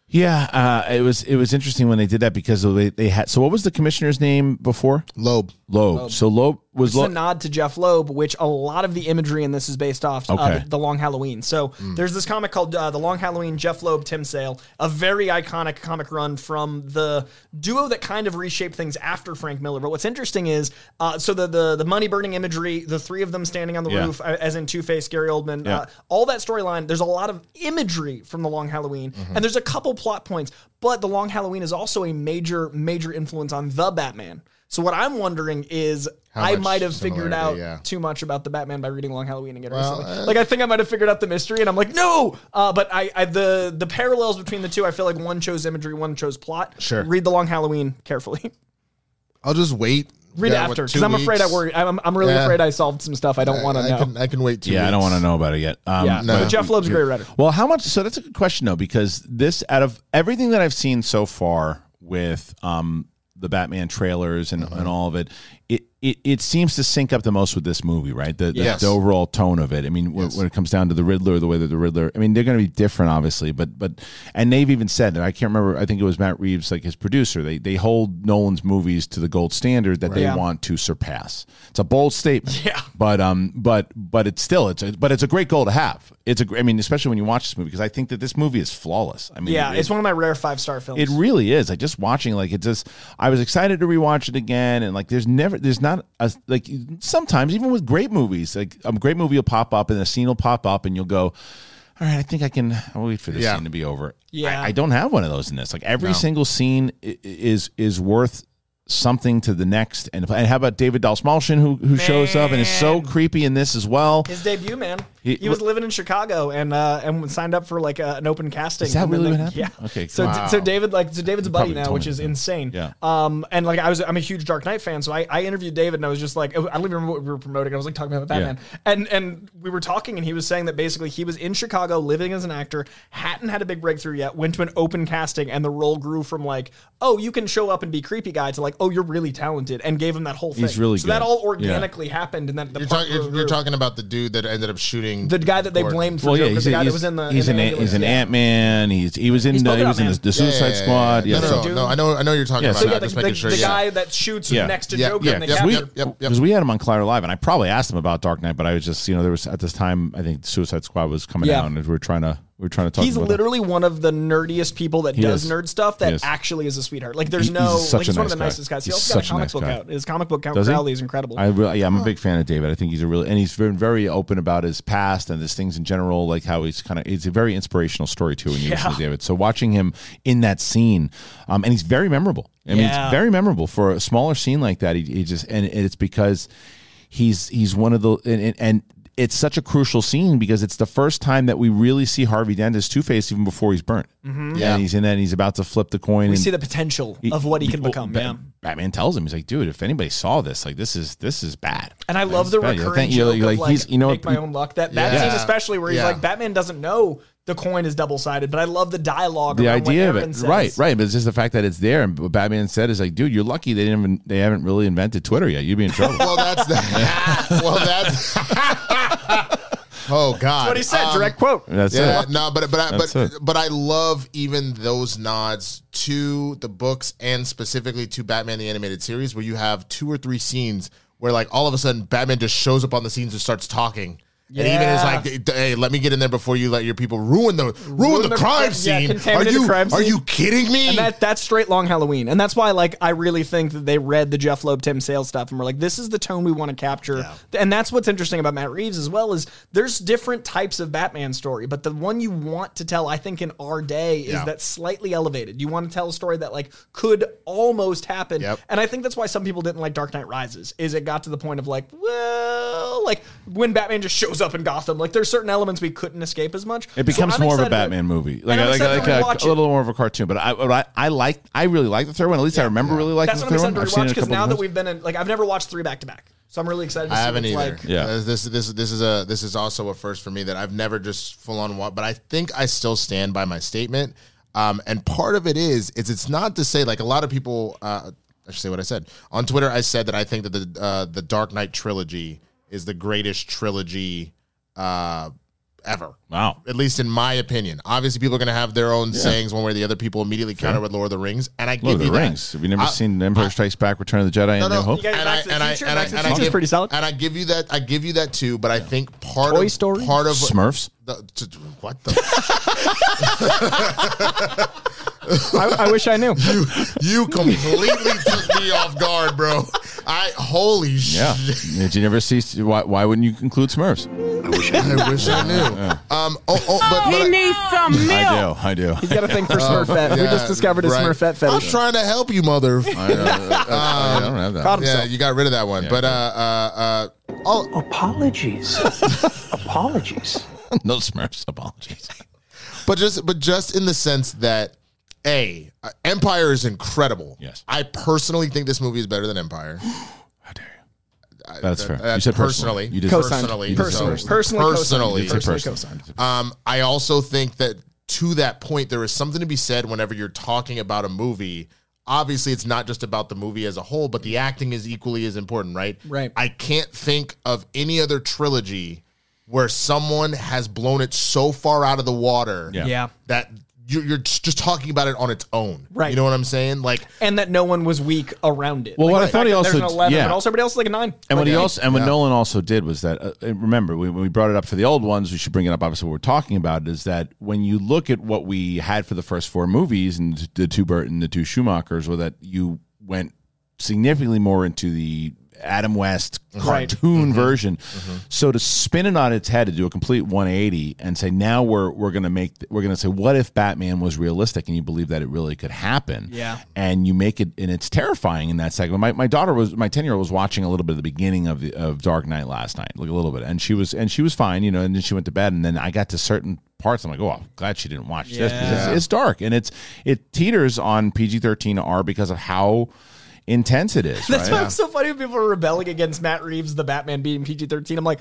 Yeah, uh, it was it was interesting when they did that because they, they had. So what was the commissioner's name before? Loeb. Loeb. So Loeb was It's a nod to Jeph Loeb, which a lot of the imagery in this is based off uh, the, the Long Halloween. So there's this comic called uh, The Long Halloween, Jeph Loeb, Tim Sale, a very iconic comic run from the duo that kind of reshaped things after Frank Miller. But what's interesting is, uh, so the, the the money burning imagery, the three of them standing on the Yeah. roof, uh, as in Two Face, Gary Oldman, Yeah. uh, all that storyline. There's a lot of imagery from The Long Halloween, Mm-hmm. and there's a couple plot points. But The Long Halloween is also a major major influence on the Batman. So what I'm wondering is, How I might have figured out yeah. too much about the Batman by reading Long Halloween again Well, recently. uh, like I think I might have figured out the mystery, and I'm like, no. Uh, but I, I the the parallels between the two, I feel like one chose imagery, one chose plot. Sure. Read the Long Halloween carefully. I'll just wait. Read Yeah, after because I'm afraid I worry. I'm, I'm really Yeah. afraid I solved some stuff I don't want to I know. can, I can wait two Yeah, I don't want to know about it yet. Um, yeah, no. but Jeph Loeb's a great writer. Well, how much? So that's a good question though, because this out of everything that I've seen so far with um, the Batman trailers and, and uh-huh. all of it, it, it it seems to sync up the most with this movie, right? The, the, Yes. the overall tone of it. I mean, when, when it comes down to the Riddler, the way that the Riddler, I mean, they're going to be different, obviously, but but and they've even said that I can't remember. I think it was Matt Reeves, like his producer. They they hold Nolan's movies to the gold standard that they Yeah. want to surpass. It's a bold statement, Yeah. but um, but but it's still it's a but it's a great goal to have. It's a I mean, especially when you watch this movie because I think that this movie is flawless. I mean, Yeah, it, it's one of my rare five star films. it really is. Like just watching, like it just. I was excited to rewatch it again, and like there's never, there's not a like sometimes even with great movies, like a great movie will pop up and a scene will pop up, and you'll go, all right, I think I can. I'll wait for this Yeah. scene to be over. Yeah. I, I don't have one of those in this. Like every single scene is is worth something to the next. And, and how about David Dastmalchian who who shows up and is so creepy in this as well? His debut, man. He- He, was living in Chicago and uh, and signed up for like a, an open casting. Is that And then, really like, what happened? Yeah. Okay, So wow. so David like so David's a buddy probably now, which is that. insane. Yeah. Um and like I was I'm a huge Dark Knight fan, so I, I interviewed David and I was just like I don't even remember what we were promoting. I was like talking about Batman, and and we were talking and he was saying that basically he was in Chicago living as an actor, hadn't had a big breakthrough yet, went to an open casting and the role grew from like oh you can show up and be creepy guy to like oh you're really talented and gave him that whole thing. He's really so that good. all Yeah. organically happened and then the You're, part talk, you're, grew- you're talking about the dude that ended up shooting fighting the guy that they Gordon. blamed for Well, yeah, Joker, he's, the a- guy that was in the he's in an the he's an ambulance. Ant Man. He's he was in He's uh, he Polka was in Dot the, the Man. Suicide Yeah, yeah, yeah, Squad. yeah. Yeah, No, so- no, no, no. I know, I know you're talking Yeah, about. so now, Yeah, the, just the, making sure. the yeah. guy that shoots Yeah. next to Yep, Joker yep, in the yep, capture. yep, yep, yep. because we had him on Collider Live, and I probably asked him about Dark Knight, but I was just you know there was at this time I think Suicide Squad was coming Yeah. out, and we were trying to we were trying to talk. He's literally one of the nerdiest people that He does is. nerd stuff that is. actually is a sweetheart. Like there's He- no he's like he's one of the guy. nicest guys. He He's also got a comic nice book guy. out. His comic book Count Crowley is incredible. I really, yeah, I'm a big fan of David. I think he's a really, and he's very, very open about his past and his things in general, like how he's kind of, it's a very inspirational story too when you listen Yeah. to David. So watching him in that scene, um, and he's very memorable. I mean, Yeah. it's very memorable for a smaller scene like that. He, he just, and it's because he's, he's one of the, and, and, and it's such a crucial scene because it's the first time that we really see Harvey Dent as Two Face even before he's burnt. Mm-hmm. Yeah. and he's in that. And he's about to flip the coin. we and see the potential of what he can well, become. Ba- Yeah. Batman tells him, he's like, dude, if anybody saw this, like this is this is bad. And I love the Bad. You're recurring thinking- you're joke like- of like, he's- you know, make my own luck. That that Yeah. scene especially where he's Yeah. like Batman doesn't know the coin is double sided, but I love the dialogue. the around what idea of it, says. right, right. But it's just the fact that it's there, and what Batman said is like, dude, you're lucky they didn't even they haven't really invented Twitter yet. You'd be in trouble. Well, that's the. well, that's. oh God! What he said, Um, direct quote. That's yeah, it. no, but but I, but it. but I love even those nods to the books and specifically to Batman the animated series, where you have two or three scenes where like all of a sudden Batman just shows up on the scenes and starts talking. And even is like, hey, let me get in there before you let your people ruin the ruin, Ruin the, the- crime yeah, scene. Are you are scene. you kidding me? And that that's straight long Halloween. And that's why like I really think that they read the Jeph Loeb Tim Sale stuff and were like, this is the tone we want to capture. And that's what's interesting about Matt Reeves as well is there's different types of Batman story, but the one you want to tell, I think, in our day is Yeah. that slightly elevated. You want to tell a story that like could almost happen. Yep. And I think that's why some people didn't like Dark Knight Rises, is it got to the point of like, well, like when Batman just shows up in Gotham, like there's certain elements we couldn't escape as much. It becomes So more of a excited to- Batman movie, like like, like a, a little more of a cartoon. But I, I, I like, I really like the third one. At least I remember really liking That's the what I'm third one. excited to I've seen rewatch it because now of that we've been in, like, I've never watched three back to back, so I'm really excited. to I see haven't either. Like. Yeah. Uh, this this this is a this is also a first for me that I've never just full on watched, but I think I still stand by my statement. Um, and part of it is is it's not to say like a lot of people. Uh, I should say what I said on Twitter. I said that I think that the uh, the Dark Knight trilogy is the greatest trilogy uh, ever. Wow. At least in my opinion. Obviously, people are going to have their own sayings one way or the other. People immediately counter with Lord of the Rings, and I Lord give of you the that. Rings. Have you never I- seen The Empire Strikes Back, Return of the Jedi, and no, New no. Hope? And I the and I and I Back to the and I give pretty solid. And I give you that. I give you that too. But I think part Toy of Story? part of Smurfs. the, to, what the I, I wish I knew. you you completely took me off guard, bro. I holy Yeah. shit. Did you never see? Why, why wouldn't you include Smurfs? I wish I knew. I wish I knew. Um. Oh. oh but, but He I- needs some milk. I do. I do. He's got a thing for Smurfette. we yeah, just discovered a right. Smurfette I'm fetish. trying to help you, mother. I, don't- I don't have that. Proud yeah, himself. you got rid of that one. But uh, uh, uh, oh, Apologies. Apologies. no Smurfs. Apologies. but just but just in the sense that a uh, Empire is incredible. Yes. I personally think this movie is better than Empire. How dare you? That's fair. Uh, you said personally. personally. You did Co-signed. personally, You did Personally. so- Personally personally. Personally personally. Um, I also think that to that point, there is something to be said whenever you're talking about a movie. Obviously, it's not just about the movie as a whole, but the acting is equally as important, right? Right. I can't think of any other trilogy where someone has blown it so far out of the water Yeah. Yeah. that you're, you're just talking about it on its own. Right. You know what I'm saying? Like, And that no one was weak around it. Well, Like, what I thought fact he there's also- an 11, yeah. but also everybody else is like a nine. And what he Yeah. also and what Yeah. Nolan also did was that uh, remember we, when we brought it up for the old ones, we should bring it up. Obviously, what we're talking about is that when you look at what we had for the first four movies and the two Burton, the two Schumachers, or that you went significantly more into the Adam West Right. cartoon mm-hmm. version. Mm-hmm. So to spin it on its head to do a complete 180 and say now we're we're going to make we're going to say what if Batman was realistic and you believe that it really could happen. Yeah. And you make it and it's terrifying in that segment. My, my daughter was my 10 year old was watching a little bit of the beginning of the of Dark Knight last night, like a little bit, and she was and she was fine, you know. And then she went to bed, and then I got to certain parts. I'm like, oh, I'm glad she didn't watch this because it's, it's dark and it's it teeters on PG 13 R because of how intense it is. That's right? why it's so funny when people are rebelling against Matt Reeves, the Batman being PG 13. I'm like,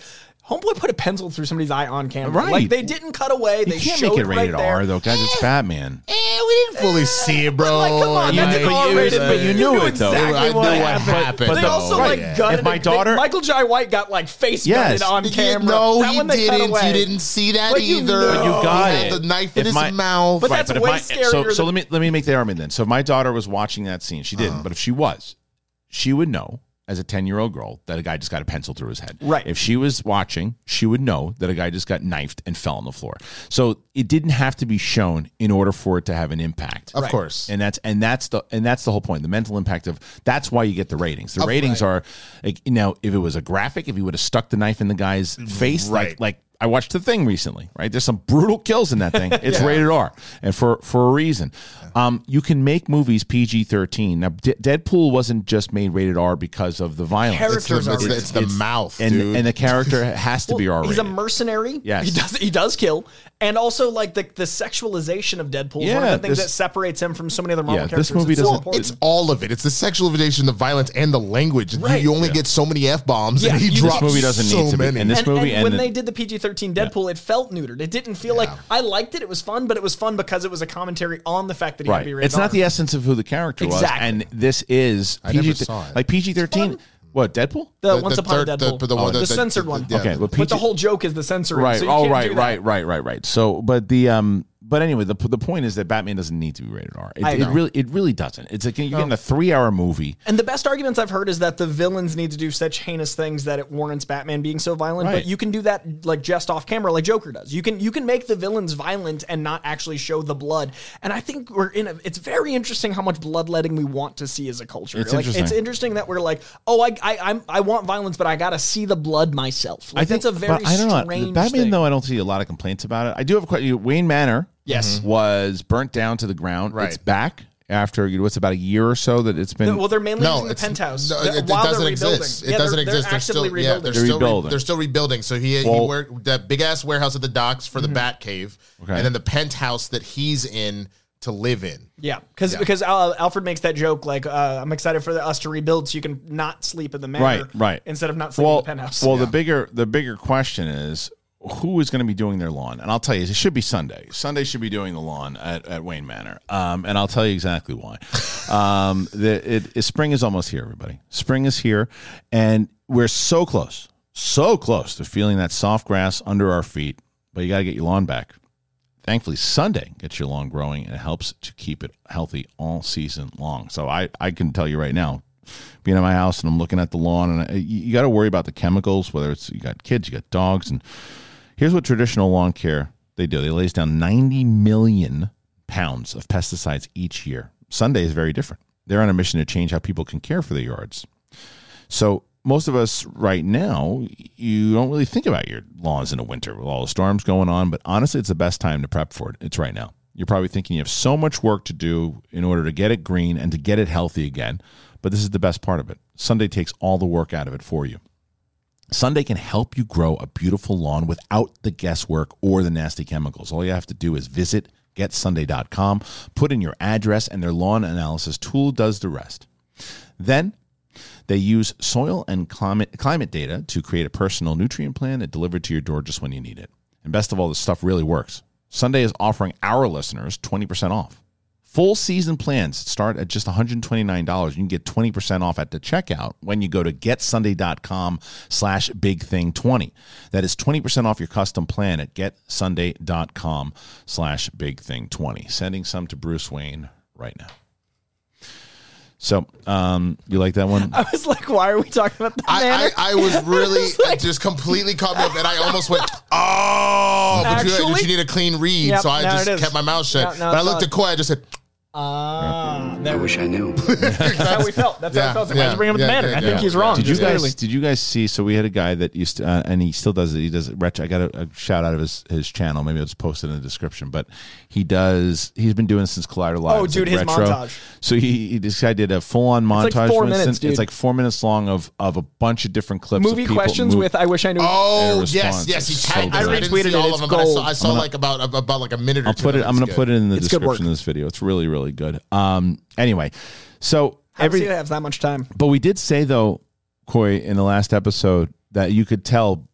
Homeboy put a pencil through somebody's eye on camera. Right. Like, they didn't cut away. They You can't showed make it right rated there. R though, guys. It's eh. Batman. Eh, we didn't fully eh. see it, bro. Like, come on, And that's R-rated but you knew it, though. exactly I what happened. happened, But they the- also right. like gutted If my daughter- Michael Jai White got like face Yes. gutted on You- camera. No, that he they didn't. You didn't see that But either. knew. But you got he had it. the knife in his mouth. But Right, that's way scarier So, so let me let me make the argument then. So if my daughter was watching that scene, she didn't, uh-huh. but if she was, she would know as a 10 year old girl that a guy just got a pencil through his head. Right. If she was watching, she would know that a guy just got knifed and fell on the floor. So it didn't have to be shown in order for it to have an impact. of course. And that's and that's the and that's the whole point. The mental impact of that's why you get the ratings. The ratings are like you know if it was a graphic, if he would have stuck the knife in the guy's mm, face, like Right. like I watched the thing recently. Right, there's some brutal kills in that thing. It's rated R, and for for a reason. Um, you can make movies PG thirteen. Now, D- Deadpool wasn't just made rated R because of the violence. it's the, characters are it's, the, it's mouth, and dude. and the character has to be R He's a mercenary. Yes. he does he does kill, and also like the the sexualization of Deadpool is one Yeah, of the things this- that separates him from so many other Marvel Yeah, characters. this movie It's doesn't- it's all of it. It's the sexualization, the violence, and the language. You- Right. You, only get so many f bombs, Yeah, and he drops this movie doesn't so need to be. many. And this and, movie and and when the- they did the PG-13 Deadpool, it felt neutered. It didn't feel like I liked it. It was fun, but it was fun because it was a commentary on the fact that he had to right. be rated It's not R. the essence of who the character was, Exactly. and this is I never PG. saw it. Like PG thirteen. What Deadpool? the, The- Once the Upon third- a the- Deadpool, the- the one the, that- that- censored the- one. yeah. Okay, well, but the whole joke is the censoring. right. So you oh, can't right, do that. right, right, right, right. So, but the um, but anyway, the the point is that Batman doesn't need to be rated R. It, I it know. really, it really doesn't. It's like you're getting a three hour movie. And the best arguments I've heard is that the villains need to do such heinous things that it warrants Batman being so violent. Right. But you can do that like just off camera, like Joker does. You can you can make the villains violent and not actually show the blood. And I think we're in a. It's very interesting how much bloodletting we want to see as a culture. It's like, interesting. It's interesting that we're like, oh, I I I'm, I want violence, but I got to see the blood myself. Like, that's a very I don't know. strange Batman, thing. though, I don't see a lot of complaints about it. I do have a question. Wayne Manor, Yes. was burnt down to the ground. Right. It's back after you know, what's about a year or so that it's been. Well, they're mainly no, using the it's, penthouse no, it, it while doesn't they're rebuilding. exist. It Yeah, doesn't they're, exist. They're They're actively still, yeah, rebuilding. they're They're still, re- rebuilding. they're still rebuilding. So he, Well- he worked that big ass warehouse at the docks for the Bat Cave, Okay. and then the penthouse that he's in to live in. Yeah, because because Al- Alfred makes that joke like uh, I'm excited for us to rebuild so you can not sleep in the manor, right, right. Instead of not sleeping well, in the penthouse. Well, the bigger the bigger question is who is going to be doing their lawn, and I'll tell you, it should be Sunday. Sunday should be doing the lawn at, at Wayne Manor, um, and I'll tell you exactly why. um, the, it, it- spring is almost here, everybody. Spring is here, and we're so close, so close to feeling that soft grass under our feet. But you got to get your lawn back. Thankfully, Sunday gets your lawn growing and it helps to keep it healthy all season long. So I, I can tell you right now, being at my house and I'm looking at the lawn, and I, you, you got to worry about the chemicals. Whether it's you got kids, you got dogs, and here's what traditional lawn care they do: they lays down 90 million pounds of pesticides each year. Sunday is very different. They're on a mission to change how people can care for their yards. So most of us right now, you don't really think about your lawns in the winter with all the storms going on. But honestly, it's the best time to prep for it. It's right now. You're probably thinking you have so much work to do in order to get it green and to get it healthy again. But this is the best part of it. Sunday takes all the work out of it for you. Sunday can help you grow a beautiful lawn without the guesswork or the nasty chemicals. All you have to do is visit getsunday.com, put in your address, and their lawn analysis tool does the rest. Then they use soil and climate, climate data to create a personal nutrient plan that delivered to your door just when you need it. And best of all, this stuff really works. Sunday is offering our listeners 20% off. Full season plans start at just $129. You can get 20% off at the checkout when you go to getsunday.com slash big thing 20. That is 20% off your custom plan at getsunday.com slash big thing 20. Sending some to Bruce Wayne right now. So, um, you like that one? I was like, why are we talking about the I. I, I was really it just completely caught me up, and I almost went, "Oh!" But, you, but you need a clean read, Yep, so I just kept my mouth shut. Now- now but I looked on. at Coy, I just said, Ah, I wish I knew. that's how we felt. That's how Yeah, we felt. Why did yeah, you bring him up the yeah, yeah, I think yeah. he's wrong. Did you guys? clearly. Did you guys see? So we had a guy that used to, uh, and he still does it. He does it. Retro. I got a, a shout out of his his channel. Maybe I'll just post it in the description. But he does. He's been doing it since Collider Live. Oh, It's dude, his retro. montage. So he, he this guy did a full on montage. like four minutes, instance. dude. It's like four minutes long of of a bunch of different clips. Movie of people questions move- with I wish I knew. "Oh yes, yes." He is so tagged good. us. I I retweeted all of them, I saw, gold. I saw I'm gonna- like about about like a minute I'll put it. I'm going to put it in the It's good work. description of this video. It's really really good. Um. Anyway, so How every does he have that much time? But we did say though, Coy, in the last episode that you could tell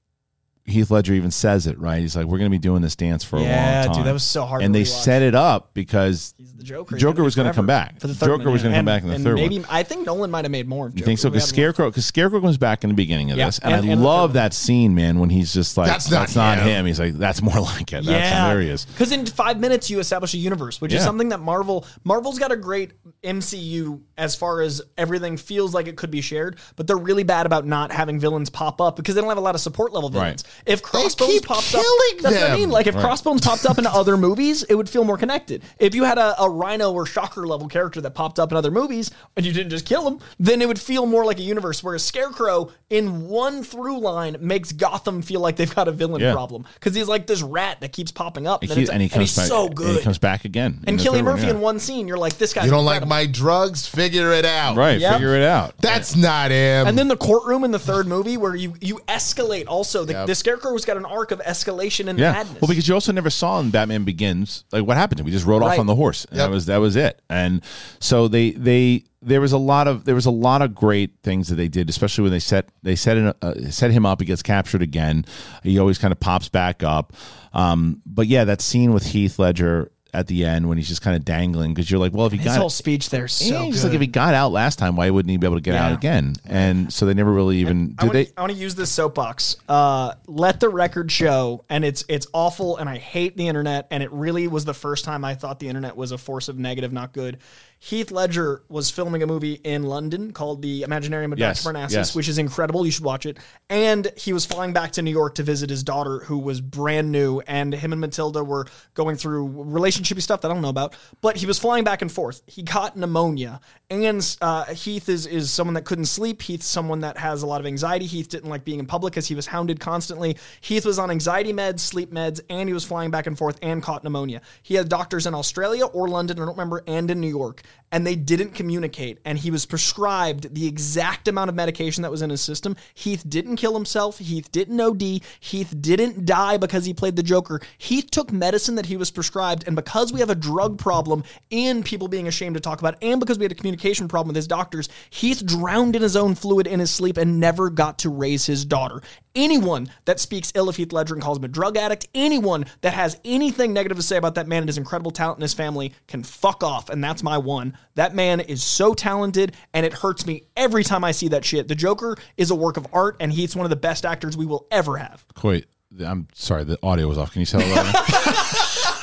Heath Ledger even says it right. He's like, "We're going to be doing this dance for a long Yeah, time." dude, that was so hard And to they rewatch. set it up because He's the Joker. Joker was gonna come back. For the third Joker one, was gonna come back in the and third maybe, one. I think Nolan might have made more. Of You think so? Because Scarecrow, because Scarecrow comes back in the beginning of Yeah, this, and, and- I and love that scene, man, when he's just like, That's not not him." him. He's like, "That's more like it." That's hilarious. Because in five minutes you establish a universe, which is something that Marvel Marvel's got a great MCU as far as everything feels like it could be shared, but they're really bad about not having villains pop up because they don't have a lot of support level villains. If Crossbones keep pops up, killing that's what I mean. Like if Crossbones popped up in other movies, it would feel more connected. If you had a, a Rhino or Shocker level character that popped up in other movies and you didn't just kill him, then it would feel more like a universe. Whereas Scarecrow in one through line makes Gotham feel like they've got a villain Yeah. problem because he's like this rat that keeps popping up, And, and, he, it's- and he comes he's back. so And good. he comes back again. and the Cillian third one, Murphy yeah. in one scene, you're like, this guy. You don't like my drugs? Figure it out. Right, Yep. figure it out. That's not him. And then the courtroom in the third movie where you you escalate. Also, the, Yep. the Scarecrow's got an arc of escalation and Yeah. madness. Well, because you also never saw in Batman Begins like what happened. We just rode off Right. on the horse, and Yep. that was that was it. And so they they there was a lot of there was a lot of great things that they did, especially when they set they set in, uh, set him up. He gets captured again. He always kind of pops back up. Um, but yeah, that scene with Heath Ledger at the end when he's just kind of dangling because you're like, well, if he his got whole speech there is so yeah, good. just like if he got out last time, why wouldn't he be able to get out again? And so they never really even I did want, they. I want to use this soapbox. Uh, let the record show, and it's it's awful, and I hate the internet, and it really was the first time I thought the internet was a force of negative, not good. Heath Ledger was filming a movie in London called The Imaginarium of Yes, Dr. Parnassus, yes. which is incredible. You should watch it. And he was flying back to New York to visit his daughter, who was brand new, and him and Matilda were going through relationshipy stuff that I don't know about. But he was flying back and forth. He got pneumonia, and uh, Heath is is someone that couldn't sleep. Heath's someone that has a lot of anxiety. Heath didn't like being in public because he was hounded constantly. Heath was on anxiety meds, sleep meds, and he was flying back and forth and caught pneumonia. He had doctors in Australia or London, I don't remember, and in New York, and they didn't communicate. And he was prescribed the exact amount of medication that was in his system. Heath didn't kill himself. Heath didn't OD. Heath didn't die because he played the Joker. Heath took medicine that he was prescribed, and because we have a drug problem and people being ashamed to talk about, it, and because we had a communication problem with his doctors, Heath drowned in his own fluid in his sleep and never got to raise his daughter. Anyone that speaks ill of Heath Ledger and calls him a drug addict, anyone that has anything negative to say about that man and his incredible talent and his family can fuck off. And that's my one. That man is so talented, and it hurts me every time I see that shit. The Joker is a work of art, and he's one of the best actors we will ever have. Wait, I'm sorry, the audio was off. Can you say that?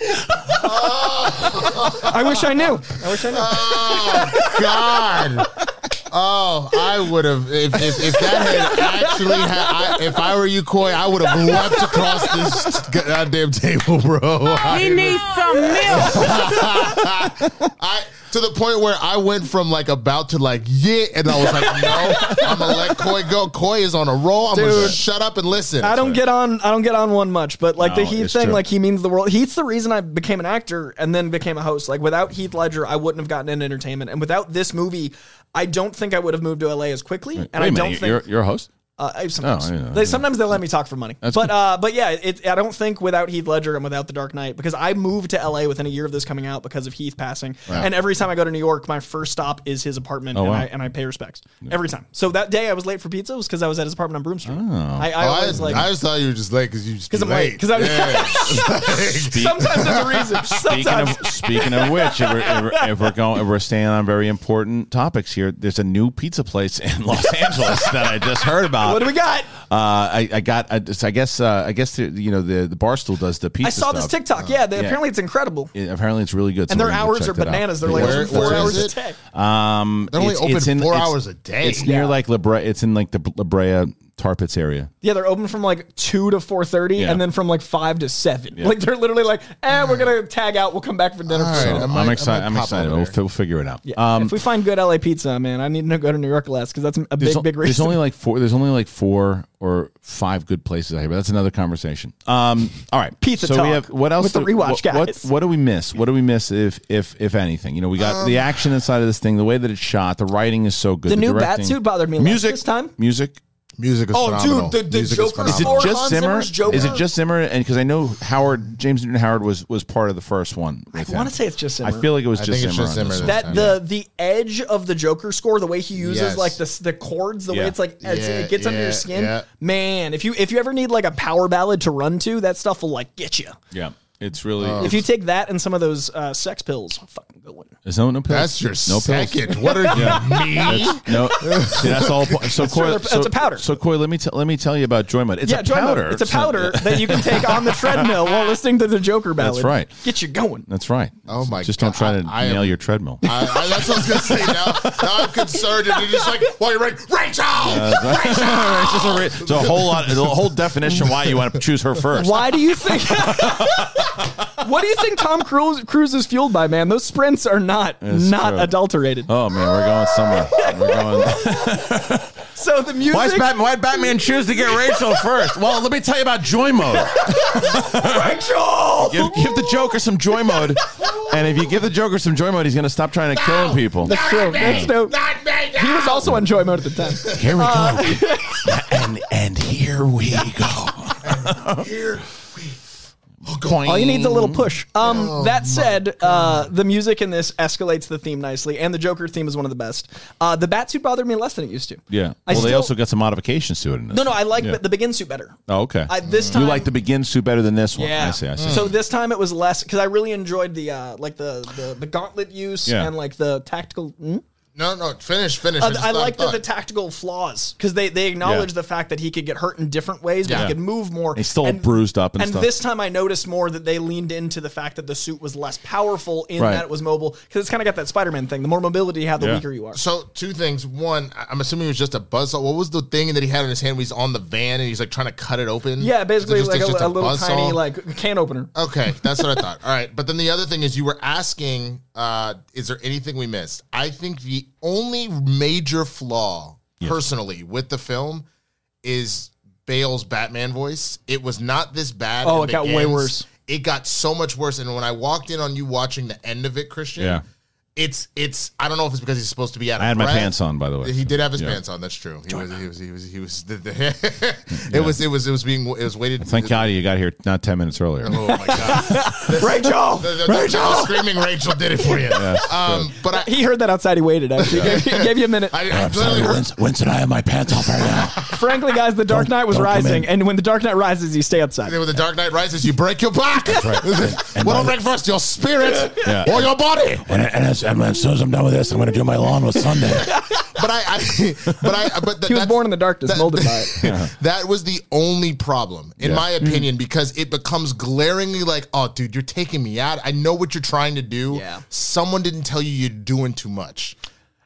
I wish I knew. I wish I knew. Oh God. Oh, I would have if, if if that had actually had. I, if I were you, Coy, I would have leapt across this goddamn table, bro. He needs some milk. I to the point where I went from like about to like yeah, and I was like, no, I'm gonna let Coy go. Coy is on a roll. I'm gonna shut up and listen. I don't get on. I don't get on one much, but like the No, Heath thing, true. like he means the world. Heath's the reason I became an actor and then became a host. Like without Heath Ledger, I wouldn't have gotten into entertainment, and without this movie, I don't think I would have moved to LA as quickly. And Wait I a don't minute, think you're, you're a host. Uh, sometimes, Oh, yeah, they, yeah. sometimes they let me talk for money, but cool. uh, but yeah, it, I don't think without Heath Ledger and without The Dark Knight because I moved to LA within a year of this coming out because of Heath passing, and every time I go to New York, my first stop is his apartment, and wow. I and I pay respects every time. So that day I was late for pizza was because I was at his apartment on Broome Street. I, I Oh, I, like I just thought you were just late because you just 'Cause be I'm late, 'cause I'm- sometimes there's a reason. Speaking of speaking of which, if we're, if we're, if we're going, if we're staying on very important topics here, there's a new pizza place in Los Angeles that I just heard about. What do we got? Uh, I, I got. I, just- I guess. Uh, I guess the, you know the the barstool does the pizza. I saw this stuff. TikTok. Yeah, they, apparently it's incredible, It- apparently, it's really good. so and their we're gonna go hours are that out. bananas. They're like Where- four where is hours a it? day. Um, They're only it's, open it's in, four it's- hours a day. It's near like La Brea. It's in like the La Brea tar pits area. Yeah, they're open from like two to four thirty, Yeah. and then from like five to seven. Like they're literally like, eh, we're gonna tag out. We'll come back for dinner. For right, dinner. I I'm I excited. might I'm pop excited. over We'll, there. fi- we'll figure it out. Yeah. Um, if we find good LA pizza, man, I need to go to New York less because that's a there's, big, o- big there's reason. only like four. There's only like four or five good places out here, but that's another conversation. Um, all right, Pizza So we have what else? with the do- rewatch what, what- guys. What, do we miss? What do we miss if if if anything? You know, we got Um, the action inside of this thing, the way that it's shot, the writing is so good. The new directing- Batsuit bothered me less Music this time. Music. Music is Oh, phenomenal. dude, the- the Music Joker Is it just Hans Zimmer? Zimmer's Joker? Is it just Zimmer? And because I know Howard, James Newton Howard was was part of the first one. I want to say it's just Zimmer. I feel like it was I just think it's Zimmer. just Zimmer that time. the the edge of the Joker score, the way he uses Yes. like the the chords, the Yeah. way it's like it's- Yeah, it gets under your skin. yeah. Man, if you if you ever need like a power ballad to run to, that stuff will like get you. Yeah. It's really. If you take that and some of those uh, sex pills, fucking good one. There's no no pills. That's your no pills. What are you, me? That's, no, see, that's all. So, Coy, true, so, it's a powder. So, Coy, let me t- let me tell you about Joy Mud. It's yeah, a Joy Mode. powder. It's a So- powder that you can take on the treadmill while listening to the Joker ballad. That's right. Get you going. That's right. Oh my Just don't try to I- I nail am- your treadmill. I, I, that's what I was gonna say. Now, now I'm concerned, and you're just like, "Well, you're right, Rachel." it's just a, it's a whole lot. It's a whole definition why you want to choose her first. Why do you think? what do you think Tom Cruise, Cruise is fueled by, man? Those sprints are not It's not true. adulterated. Oh man, we're going somewhere. We're going. So the music. Why Batman? Why Batman choose to get Rachel first? Well, let me tell you about Joy Mode. Rachel. Give, give the Joker some Joy Mode, and if you give the Joker some Joy Mode, he's going to stop trying to kill people. That's true. That's true. Not me. He was also on Joy Mode at the time. Here we go, uh, and and here we go. Here we All you need is a little push. Um, that said, uh, the music in this escalates the theme nicely, and the Joker theme is one of the best. Uh, the bat suit bothered me less than it used to. Yeah. I well, they still- also got some modifications to it in this. No, no, I like Yeah. the, the begin suit better. Oh, okay. I, this time you like the begin suit better than this one? Yeah, I see. I see. So this time it was less because I really enjoyed the uh, like the, the the gauntlet use Yeah. and like the tactical. hmm? No, no, finish, finish. Uh, just I thought- like the, the tactical flaws because they they acknowledge Yeah. the fact that he could get hurt in different ways, but Yeah. he could move more. He's still bruised up and stuff. this time I noticed more that they leaned into the fact that the suit was less powerful in Right. that it was mobile because it's kind of got that Spider Man thing. The more mobility you have, the Yeah. weaker you are. So two things. One, I- I'm assuming it was just a buzzsaw. What was the thing that he had in his hand? When he's on the van and he's like trying to cut it open. Yeah, basically Is it like just- a, a little buzzsaw? tiny like can opener. Okay, that's what I thought. All right, but then the other thing is you were asking, uh, is there anything we missed? I think the only major flaw, personally, with the film is Bale's Batman voice. It was not this bad. Oh, it got way worse. It got so much worse. And when I walked in on you watching the end of it, Kristian, Yeah. It's it's. I don't know if it's because he's supposed to be out. I had my pants on, by the way. He did have his Yeah. pants on. That's true. He was, he was. He was. He was. The, the, it was. It was. It was being. It was waited. Thank God you got here not ten minutes earlier. Oh my god. Rachel, The, the, the- the screaming Rachel did it for you. um, but I, he heard that outside. He waited. Actually, he, gave, he gave you a minute. I, I literally heard. Winston, I have my pants off right now. Frankly, guys, the Dark Knight was rising, and when the Dark Knight rises, you stay outside. When the Dark Knight rises, you break your back. right. What'll by break first, your spirit or your body? And, and, as, and as soon as I'm done with this, I'm going to do my lawn with Sunday. But I, I but I, but th- He was born in the darkness, that- molded by it. that was the only problem, in Yeah. my opinion, because it becomes glaringly like, oh, dude, you're taking me out. I know what you're trying to do. Yeah. Someone didn't tell you you're doing too much.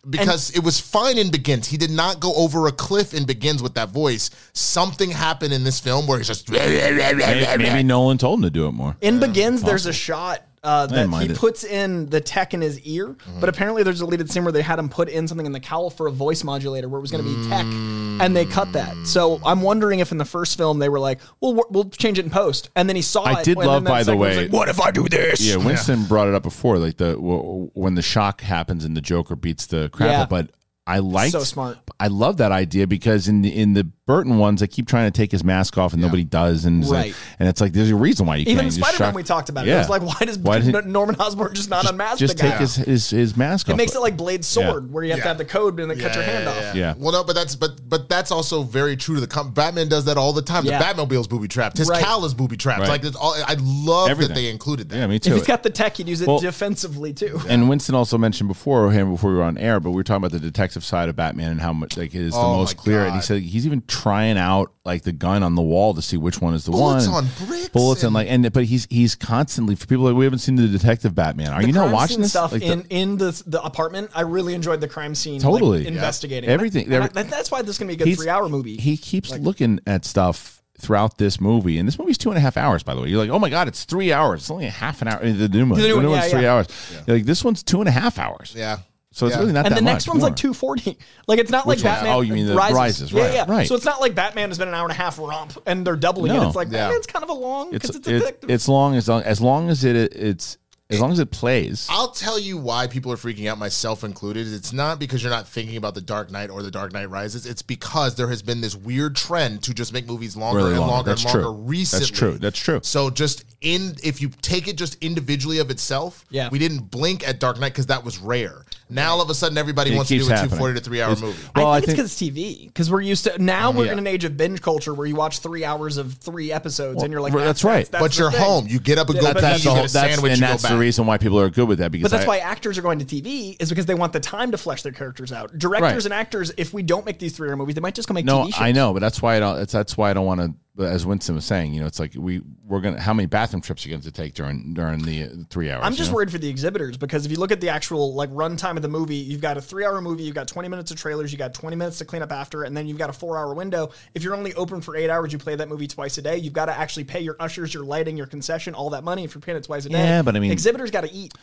Because it was fine in Begins. He did not go over a cliff in Begins with that voice. Something happened in this film where he's just. maybe, maybe Nolan told him to do it more. In Begins, there's a shot uh, that he it. puts in the tech in his ear, but apparently there's a deleted scene where they had him put in something in the cowl for a voice modulator where it was going to be tech, and they cut that. So I'm wondering if in the first film they were like, "Well, we'll- change it in post," and then he saw I it. did love, by the way- like, "What if I do this?" Yeah, Winston brought it up before, like the w- when the shock happens and the Joker beats the crap Yeah. But I liked, So smart. I love that idea because in the in the Burton ones, they keep trying to take his mask off and nobody does, and it's like- and it's like there's a reason why you Even can't. in Spider Man, we talked about it. Yeah. It was like, why does Why did- Norman Osborn just not unmask just the guy? take his, his his mask it off? It makes it like Blade's sword, where you have to have the code and then cut your hand off. Yeah. Well, no, but that's but but that's also very true to the com- Batman does that all the time. Yeah. The Batmobile's booby trapped. His Right. cowl is booby trapped. Right. Like it's all. I love Everything. that they included that. yeah, me If he's got the tech, he'd use it Well- defensively too. and Winston also mentioned before him before we were on air, but we were talking about the detective side of Batman and how much like it is the Oh most clear. And he said he's even trying out like the gun on the wall to see which one is the Bullets one. Bullets on bricks bullets and and- like and but he's he's constantly for people like we haven't seen the detective Batman. Are you not watching this stuff Like the- in in the the apartment? I really enjoyed the crime scene. Totally. like, Yeah. investigating Everything. And I- Every- and that's why this is gonna be a good three hour movie. He keeps looking at stuff throughout this movie, and this movie's two and a half hours. By the way, you're like, oh my god, it's three hours. It's only a half an hour. The new one, The new one, one's yeah, three yeah. hours. You're like this one's two and a half hours. Yeah. So it's Yeah. really not and that much. And the next much one's more. like 240. Like it's not Which like one? Batman. Oh, you mean the rises? Rises, Yeah, right, yeah. right. So it's not like Batman has been an hour and a half romp and they're doubling No. it. It's like Yeah. Batman's kind of a long It's because it's a it's long as long as long as it it's as long as it plays. I'll tell you why people are freaking out, myself included. It's not because you're not thinking about the Dark Knight or the Dark Knight Rises. It's because there has been this weird trend to just make movies longer Really and long. longer That's and longer true. recently. That's true. That's true. So just in if you take it just individually of itself, Yeah. we didn't blink at Dark Knight because that was rare. Now all of a sudden everybody It wants to do a happening. 240 to three hour It's- movie. Well, I I think, think it's because TV. Because we're used to now we're Yeah. in an age of binge culture where you watch three hours of three episodes and you're like, Well, ah, that's right. That's but you're thing. home. You get up and Yeah, go but pee, that's you the get whole, a that's, sandwich, and you that's go the reason why people are good with that because But that's I- why actors are going to TV is because they want the time to flesh their characters out. Directors Right. and actors, if we don't make these three hour movies, they might just go make No, TV shows. I know, but that's why I don't. It's, that's why I don't want to. As Winston was saying, you know, it's like we we're gonna. How many bathroom trips are you going to take during during the uh, three hours? I'm you just know? worried for the exhibitors because if you look at the actual like runtime of the movie, you've got a three hour movie, you've got 20 minutes of trailers, you got 20 minutes to clean up after, and then you've got a four hour window. If you're only open for eight hours, you play that movie twice a day. You've got to actually pay your ushers, your lighting, your concession, all that money if you're paying it twice a day. Yeah, but I mean- exhibitors got to eat.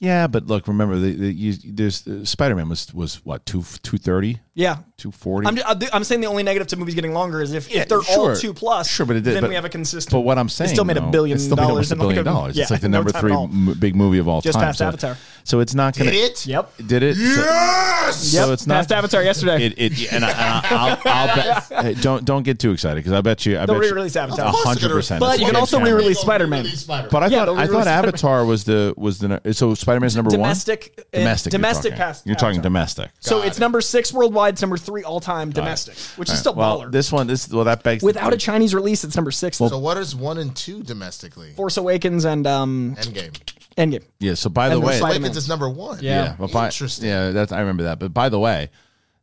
Yeah, but look, remember the, the you, there's uh, Spider Man was was what two two thirty. Yeah. 240. I'm, ju- I'm saying the only negative to movies getting longer is if, if they're sure. all two plus, Sure, but it did. then but, we have a consistent. But what I'm saying, it still made a billion still made dollars a billion dollars. yeah, it's like the number time three m- big movie of all Just time. Just past so, Avatar. So it's not going to. Did it? Yep. Did it? So- Yes. So it's not Past Avatar yesterday. It, it and, I, and I, I'll, I'll bet. hey, don't don't get too excited because I bet you. I They'll bet re-release Avatar. A hundred percent. But you can James also Cameron. re-release Spider-Man. But I thought they'll I thought re-release Avatar was the was the so Spider Man's number Domestic- one. Domestic. you're domestic talking. past You're talking Avatar. domestic. So it's number six worldwide, it's number three all time domestic, which is still well, baller. this one, this well, that begs Without a. Chinese release, it's number six. So what is one and two domestically? Force Awakens and um, Endgame. Endgame. Yeah. So by the And way, Spider- Awakens is number one. yeah, but by, Interesting. yeah, that's I remember that. But by the way,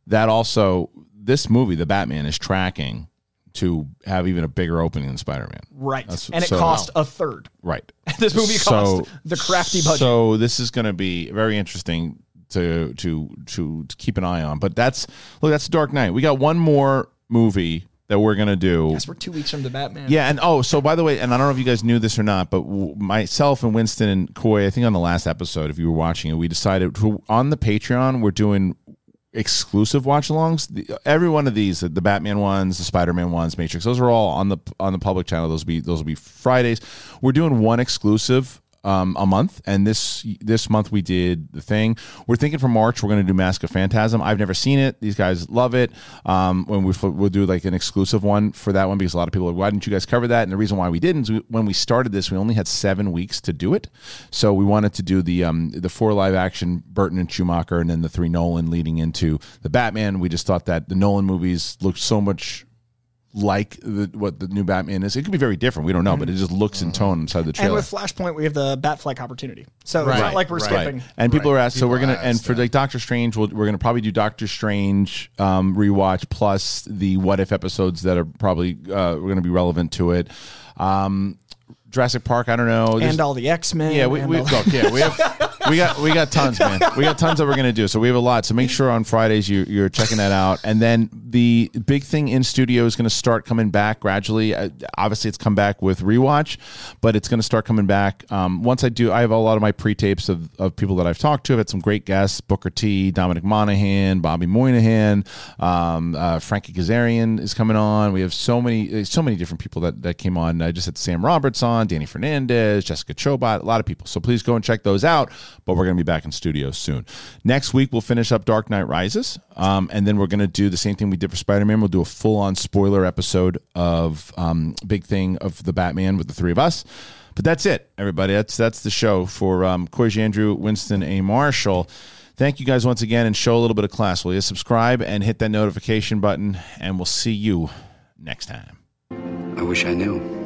that also this movie, the Batman, is tracking to have even a bigger opening than Spider Man. Right. That's- and it so- cost a third. Right. This movie cost the crafty budget. So this is going to be very interesting to, to to to keep an eye on. But that's look, that's Dark Knight. We got one more movie that we're going to do. Yes, we're two weeks from the Batman. Yeah, and oh, so by the way, and I don't know if you guys knew this or not, but w- myself and Winston and Coy, I think on the last episode, if you were watching it, we decided to, on the Patreon, we're doing exclusive watch-alongs. Every one of these, the, the Batman ones, the Spider-Man ones, Matrix, those are all on the on the public channel. Those will be those will be Fridays. We're doing one exclusive um, a month, and this this month we did the thing. We're thinking for March we're going to do Mask of Phantasm. I've never seen it. These guys love it. Um, when we we'll do like an exclusive one for that one because a lot of people are why didn't you guys cover that? And the reason why we didn't is we, when we started this we only had seven weeks to do it, so we wanted to do the um, the four live action Burton and Schumacher, and then the three Nolan leading into the Batman. We just thought that the Nolan movies looked so much like the, what the new Batman is. It could be very different. We don't know, but it just looks in tone inside the trailer. And with Flashpoint, we have the Batfleck opportunity. So it's Right, not like we're right. skipping. And people Right. are asked, so People we're gonna asked, and for yeah. like Doctor Strange, we'll, we're gonna probably do Doctor Strange um, rewatch plus the what if episodes that are probably uh, we're gonna be relevant to it. Um, Jurassic Park, I don't know. There's- And all the X Men. yeah, we, we look, yeah, we have we got we got tons, man. We got tons that we're gonna do. So we have a lot. So make sure on Fridays you you're checking that out. And then the big thing in studio is gonna start coming back gradually. Uh, obviously, it's come back with rewatch, but it's gonna start coming back. Um, once I do, I have a lot of my pre tapes of, of people that I've talked to. I've had some great guests: Booker T, Dominic Monaghan, Bobby Moynihan, um, uh, Frankie Kazarian is coming on. We have so many so many different people that that came on. I just had Sam Roberts on, Danny Fernandez, Jessica Chobot, a lot of people. So please go and check those out. But we're going to be back in studio soon. Next week we'll finish up Dark Knight Rises, um, and then we're going to do the same thing we did for Spider Man. We'll do a full on spoiler episode of um, big thing of the Batman with the three of us. But that's it, everybody. That's that's the show for um, Coy Jandreau, Winston A. Marshall. Thank you guys once again, and show a little bit of class. Will you subscribe and hit that notification button? And we'll see you next time. I wish I knew.